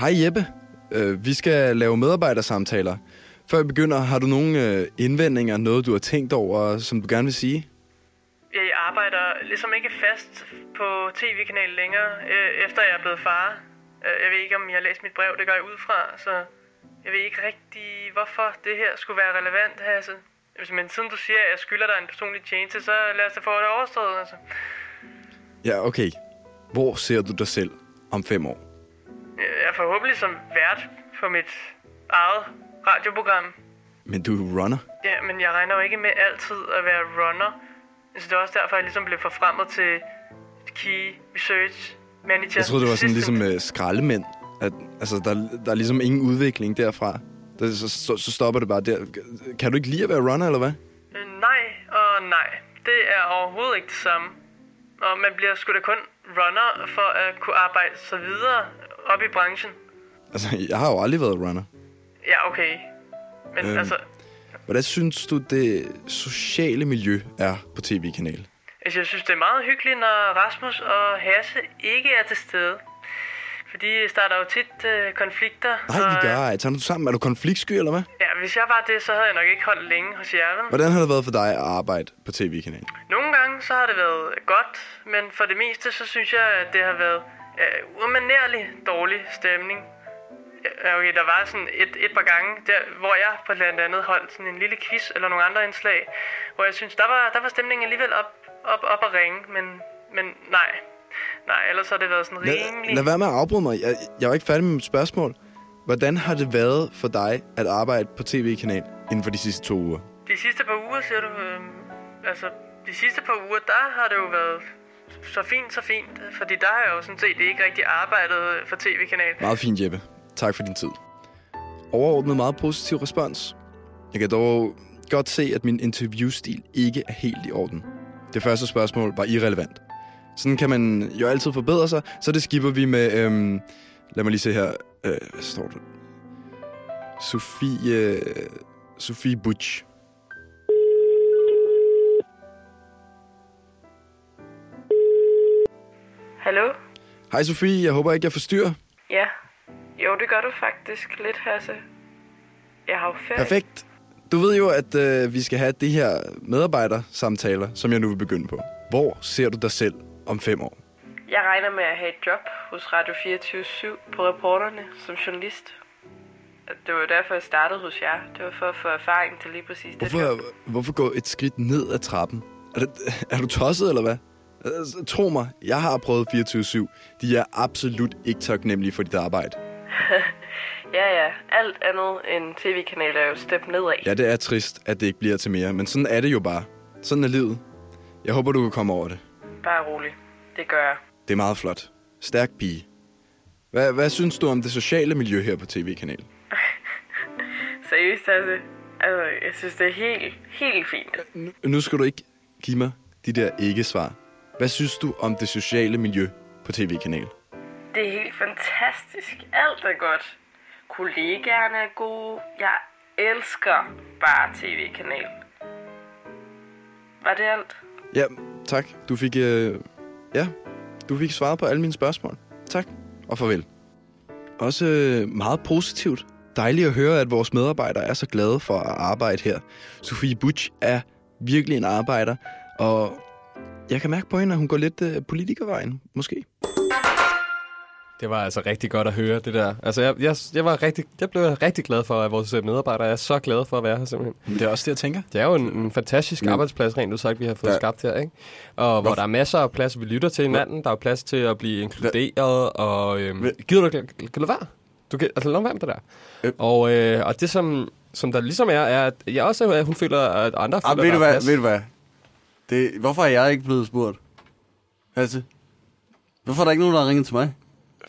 [SPEAKER 1] Hej Jeppe. Øh, vi skal lave medarbejdersamtaler. Før vi begynder, har du nogle øh, indvendinger, noget du har tænkt over, som du gerne vil sige?
[SPEAKER 3] Jeg arbejder ligesom ikke fast på tv-kanalen længere, øh, efter jeg er blevet far. Øh, Jeg ved ikke, om jeg har læst mit brev, det går jeg ud fra, så jeg ved ikke rigtig, hvorfor det her skulle være relevant, Hasse. Altså, Men siden du siger, at jeg skylder dig en personlig tjeneste, så lad os da få det overstået, altså.
[SPEAKER 1] Ja, okay. Hvor ser du dig selv om fem år?
[SPEAKER 3] Jeg er forhåbentlig som vært på mit eget radioprogram.
[SPEAKER 1] Men du er runner.
[SPEAKER 3] Ja, men jeg regner jo ikke med altid at være runner. Så det er også derfor, jeg ligesom blev forfremmet til Key Research Manager.
[SPEAKER 1] Jeg troede, det var sådan
[SPEAKER 3] Assistant.
[SPEAKER 1] ligesom øh, skraldemænd. At, altså, der, der er ligesom ingen udvikling derfra. Der, så, så, så stopper det bare der. Kan du ikke lide at være runner, eller hvad?
[SPEAKER 3] Øh, Nej og nej. Det er overhovedet ikke det samme. Og man bliver sgu da kun runner for at kunne arbejde sig videre op i branchen.
[SPEAKER 1] Altså, jeg har jo aldrig været runner.
[SPEAKER 3] Ja, okay. Men
[SPEAKER 1] Øhm.
[SPEAKER 3] altså,
[SPEAKER 1] Hvordan synes du, det sociale miljø er på tv-kanal?
[SPEAKER 3] Altså, jeg synes, det er meget hyggeligt, når Rasmus og Hasse ikke er til stede. For de starter jo tit øh, konflikter.
[SPEAKER 1] Nej, vi
[SPEAKER 3] og,
[SPEAKER 1] gør ej. Tager du sammen? Er du konfliktsky, eller hvad?
[SPEAKER 3] Ja, hvis jeg var det, så havde jeg nok ikke holdt længe hos jer. vel?
[SPEAKER 1] Hvordan har det været for dig at arbejde på tv-kanal?
[SPEAKER 3] Nogle gange så har det været godt, men for det meste så synes jeg, at det har været øh, umanerlig dårlig stemning. Okay, der var sådan et, et par gange, der, hvor jeg på blandt andet holdt sådan en lille quiz eller nogle andre indslag, hvor jeg synes, der var, der var stemningen alligevel op, op, op at ringe, men, men nej. Nej, ellers har det været sådan rimelig...
[SPEAKER 1] Lad, lad være med at afbryde mig. Jeg, jeg er jo ikke færdig med mit spørgsmål. Hvordan har det været for dig at arbejde på tv-kanal inden for de sidste to uger?
[SPEAKER 3] De sidste par uger, siger du? Øh, altså, de sidste par uger, der har det jo været så fint, så fint. Fordi der har jeg jo sådan set ikke rigtig arbejdet for tv-kanal.
[SPEAKER 1] Meget fint, Jeppe. Tak for din tid. Overordnet meget positiv respons. Jeg kan dog godt se, at min interviewstil ikke er helt i orden. Det første spørgsmål var irrelevant. Sådan kan man jo altid forbedre sig, så det skipper vi med... Øhm, lad mig lige se her. Øh, hvad står der? Sofie... Sofie Butch.
[SPEAKER 10] Hallo?
[SPEAKER 1] Hej Sofie, jeg håber ikke, jeg forstyrrer.
[SPEAKER 10] Ja. Jo, det gør du faktisk lidt, Hasse. Jeg har jo ferie.
[SPEAKER 1] Perfekt. Du ved jo, at øh, vi skal have de her medarbejdersamtaler, som jeg nu vil begynde på. Hvor ser du dig selv om fem år?
[SPEAKER 10] Jeg regner med at have et job hos Radio 24 på reporterne som journalist. Det var derfor, jeg startede hos jer. Det var for at få erfaring til lige præcis det job.
[SPEAKER 1] Hvorfor, hvorfor gå et skridt ned ad trappen? Er, det, er du tosset, eller hvad? Altså, Tro mig, jeg har prøvet 24-7. De er absolut ikke taknemmelige for dit arbejde.
[SPEAKER 10] Ja, ja. Alt andet end tv-kanaler er jo step nedad.
[SPEAKER 1] Ja, det er trist, at det ikke bliver til mere, men sådan er det jo bare. Sådan er livet. Jeg håber, du kan komme over det.
[SPEAKER 10] Bare rolig. Det gør jeg.
[SPEAKER 1] Det er meget flot. Stærk pige. Hvad, hvad synes du om det sociale miljø her på tv-kanalen?
[SPEAKER 10] Seriøst, altså. Altså, jeg synes, det er helt, helt fint.
[SPEAKER 1] Nu, nu skal du ikke give mig de der ikke-svar. Hvad synes du om det sociale miljø på tv-kanalen?
[SPEAKER 10] Det er helt fantastisk. Alt er godt. Kollegaerne er gode. Jeg elsker bare tv-kanalen. Var det alt?
[SPEAKER 1] Ja, tak. Du fik, øh, ja, du fik svaret på alle mine spørgsmål. Tak, og farvel. Også øh, meget positivt. Dejligt at høre, at vores medarbejdere er så glade for at arbejde her. Sofie Butch er virkelig en arbejder, og jeg kan mærke på hende, at hun går lidt øh, politikervejen, måske.
[SPEAKER 2] Det var altså rigtig godt at høre, det der. Altså, jeg, jeg, jeg, var rigtig, jeg blev rigtig glad for, at vores øh, medarbejdere er så glade for at være her, simpelthen.
[SPEAKER 1] Det er også det, jeg tænker.
[SPEAKER 2] Det er jo en, en fantastisk
[SPEAKER 1] Men-
[SPEAKER 2] arbejdsplads, rent udsagt, vi har fået
[SPEAKER 1] Ja.
[SPEAKER 2] skabt her, ikke? Og hvor
[SPEAKER 1] Hvorfor-
[SPEAKER 2] der er masser af plads, vi lytter til hinanden. Der er plads til at blive inkluderet, og... Øhm, gider du kan, lade være? Du kan, altså, lad være med det der. Og, øh, og det, som, som der ligesom er, er, at jeg også, at hun føler, at andre
[SPEAKER 5] Ah,
[SPEAKER 2] føler,
[SPEAKER 5] ved, du hvad, ved du hvad? Det, hvorfor er jeg ikke blevet spurgt? Hasse? Hvorfor er der ikke nogen, der har ringet til mig?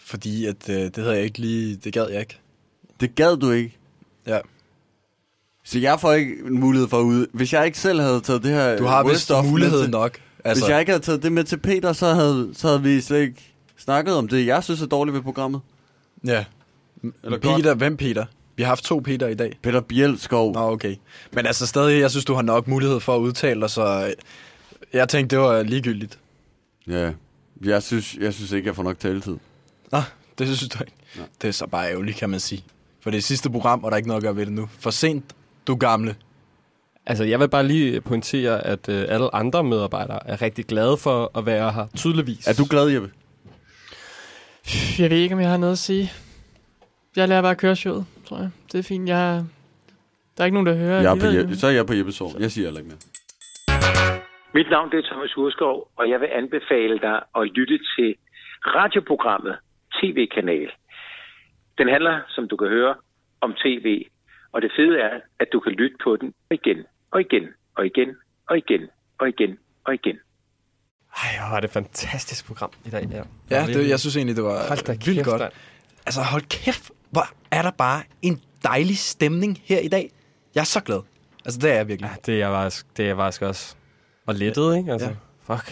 [SPEAKER 1] Fordi at, øh, det havde jeg ikke lige... Det gad jeg ikke.
[SPEAKER 5] Det gad du ikke?
[SPEAKER 1] Ja.
[SPEAKER 5] Så jeg får ikke mulighed for at ud. Hvis jeg ikke selv havde taget det her
[SPEAKER 1] Du har vist mulighed
[SPEAKER 5] til,
[SPEAKER 1] nok.
[SPEAKER 5] Altså. Hvis jeg ikke havde taget det med til Peter, så havde, så havde vi slet ikke snakket om det, jeg synes er dårligt ved programmet.
[SPEAKER 1] Ja.
[SPEAKER 5] Eller
[SPEAKER 1] Eller
[SPEAKER 5] godt.
[SPEAKER 1] Peter, hvem Peter? Vi har haft to Peter i dag.
[SPEAKER 5] Peter Bjelskov.
[SPEAKER 1] Nå, okay. Men altså stadig, jeg synes, du har nok mulighed for at udtale dig, så øh, jeg tænkte, det var ligegyldigt.
[SPEAKER 5] Ja, jeg synes, jeg synes ikke, jeg får nok taletid.
[SPEAKER 1] Nå, det synes du ikke.
[SPEAKER 5] Ja.
[SPEAKER 1] Det er så bare ærgerligt, kan man sige. For det er sidste program, og der er ikke noget at gøre ved det nu. For sent, du gamle.
[SPEAKER 2] Altså, jeg vil bare lige pointere, at øh, alle andre medarbejdere er rigtig glade for at være her, tydeligvis.
[SPEAKER 5] Er du glad, Jeppe?
[SPEAKER 3] Jeg ved ikke, om jeg har noget at sige. Jeg lader bare køre showet, tror jeg. Det er fint. Jeg... Der er ikke nogen, der hører.
[SPEAKER 5] Jeg er på. Jeppe, så er jeg på Jeppes år. Jeg siger heller ikke mere.
[SPEAKER 11] Mit navn det er Thomas Urskov, og jeg vil anbefale dig at lytte til radioprogrammet TV-kanal. Den handler, som du kan høre, om tv, og det fede er, at du kan lytte på den igen og igen og igen og igen og igen og igen.
[SPEAKER 2] Ej, hvor er det et fantastisk program i dag. Ja,
[SPEAKER 1] Ja, det, jeg synes egentlig, det var
[SPEAKER 2] Hold da
[SPEAKER 1] vildt
[SPEAKER 2] kæft,
[SPEAKER 1] godt. Altså hold kæft, hvor er der bare en dejlig stemning her i dag. Jeg er så glad. Altså det er jeg virkelig.
[SPEAKER 2] Ja, det er jeg faktisk, det er jeg faktisk også. Og lettet, ikke? Altså, ja. fuck.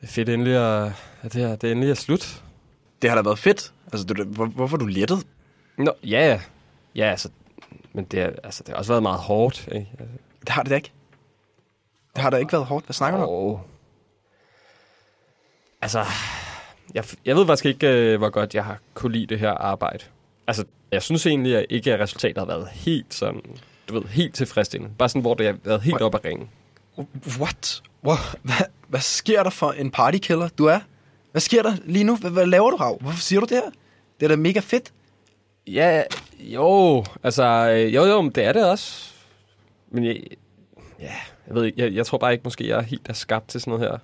[SPEAKER 2] Det er fedt endelig at, at det, her, det endelig er slut.
[SPEAKER 1] Det har da været fedt. Altså, du, hvor, hvorfor er du lettet?
[SPEAKER 2] Nå, ja, ja. Altså, men det, er, altså, det har også været meget hårdt, ikke? Altså,
[SPEAKER 1] Det har det da ikke. Det har da ikke været hårdt. Hvad snakker du om?
[SPEAKER 2] altså, jeg, jeg ved faktisk ikke, øh, hvor godt jeg har kunne lide det her arbejde. Altså, jeg synes egentlig at ikke, at resultatet har været helt sådan, du ved, helt tilfredsstillende. Bare sådan, hvor det har været helt op at ringe.
[SPEAKER 1] What? What? Hvad, hvad sker der for en partykiller, du er? Hvad sker der lige nu? Hvad, hvad laver du, Rav? Hvorfor siger du det her? Det er da mega fedt.
[SPEAKER 2] Ja, jo, altså, øh, jo, jo, det er det også. Men jeg, ja, jeg ved ikke, jeg, jeg tror bare ikke, måske jeg er helt er skabt til sådan noget her,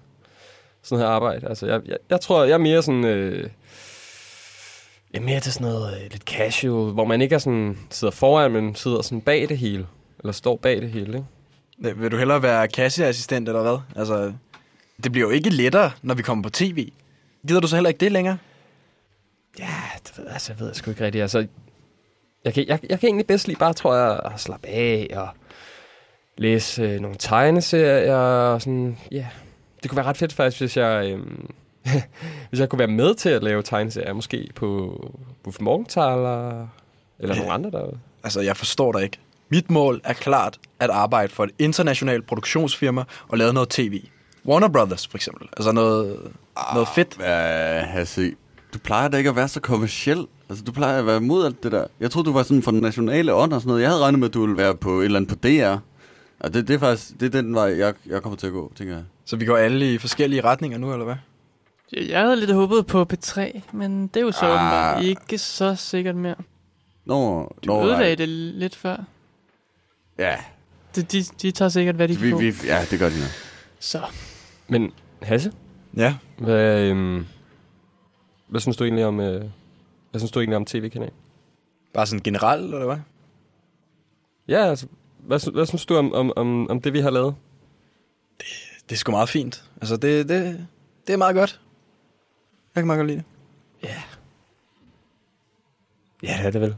[SPEAKER 2] sådan noget her arbejde. Altså, jeg, jeg, jeg tror, jeg er mere sådan, øh, jeg er mere til sådan noget øh, lidt casual, hvor man ikke er sådan, sidder foran, men sidder sådan bag det hele. Eller står bag det hele, ikke?
[SPEAKER 1] Vil du hellere være kasseassistent eller hvad? Altså, det bliver jo ikke lettere, når vi kommer på tv. Gider du så heller ikke det længere?
[SPEAKER 2] Ja, det ved, altså, jeg ved sgu ikke rigtigt. Altså, jeg, kan, jeg, jeg kan egentlig bedst lige bare, tror jeg, at slappe af og læse øh, nogle tegneserier og sådan, ja. Yeah. Det kunne være ret fedt faktisk, hvis jeg, øhm, hvis jeg kunne være med til at lave tegneserier, måske på Buff Morgenthaler, eller nogle andre der.
[SPEAKER 1] Altså, jeg forstår dig ikke. Mit mål er klart at arbejde for et internationalt produktionsfirma og lave noget tv. Warner Brothers, for eksempel. Altså noget, ah, noget fedt.
[SPEAKER 5] Ja, Hasse, du plejer da ikke at være så kommersiel. Altså, du plejer at være imod alt det der. Jeg troede, du var sådan for den nationale ånd og sådan noget. Jeg havde regnet med, at du ville være på et eller andet på DR. Og det, det er faktisk det er den vej, jeg, jeg kommer til at gå, tænker jeg.
[SPEAKER 1] Så vi går alle i forskellige retninger nu, eller hvad?
[SPEAKER 3] Jeg havde lidt håbet på P3, men det er jo så
[SPEAKER 5] Ah.
[SPEAKER 3] ikke så sikkert mere.
[SPEAKER 5] Nå,
[SPEAKER 3] Du
[SPEAKER 5] nå,
[SPEAKER 3] ødelagde
[SPEAKER 5] nej.
[SPEAKER 3] det lidt før.
[SPEAKER 5] Ja,
[SPEAKER 3] De, de, de tager sikkert, hvad de kan
[SPEAKER 5] vi,
[SPEAKER 3] få.
[SPEAKER 5] vi, ja, det gør de nok.
[SPEAKER 3] Så.
[SPEAKER 2] Men Hasse,
[SPEAKER 1] Ja.
[SPEAKER 2] hvad, øhm, hvad synes du egentlig om, øh, hvad synes du egentlig om tv-kanalen?
[SPEAKER 1] Bare sådan generelt, eller hvad?
[SPEAKER 2] Ja, altså, hvad, hvad synes du om, om, om, om det, vi har lavet?
[SPEAKER 1] Det er sgu meget fint. Altså, det, det, det er meget godt. Jeg kan meget godt lide det.
[SPEAKER 2] Ja, det er det vel.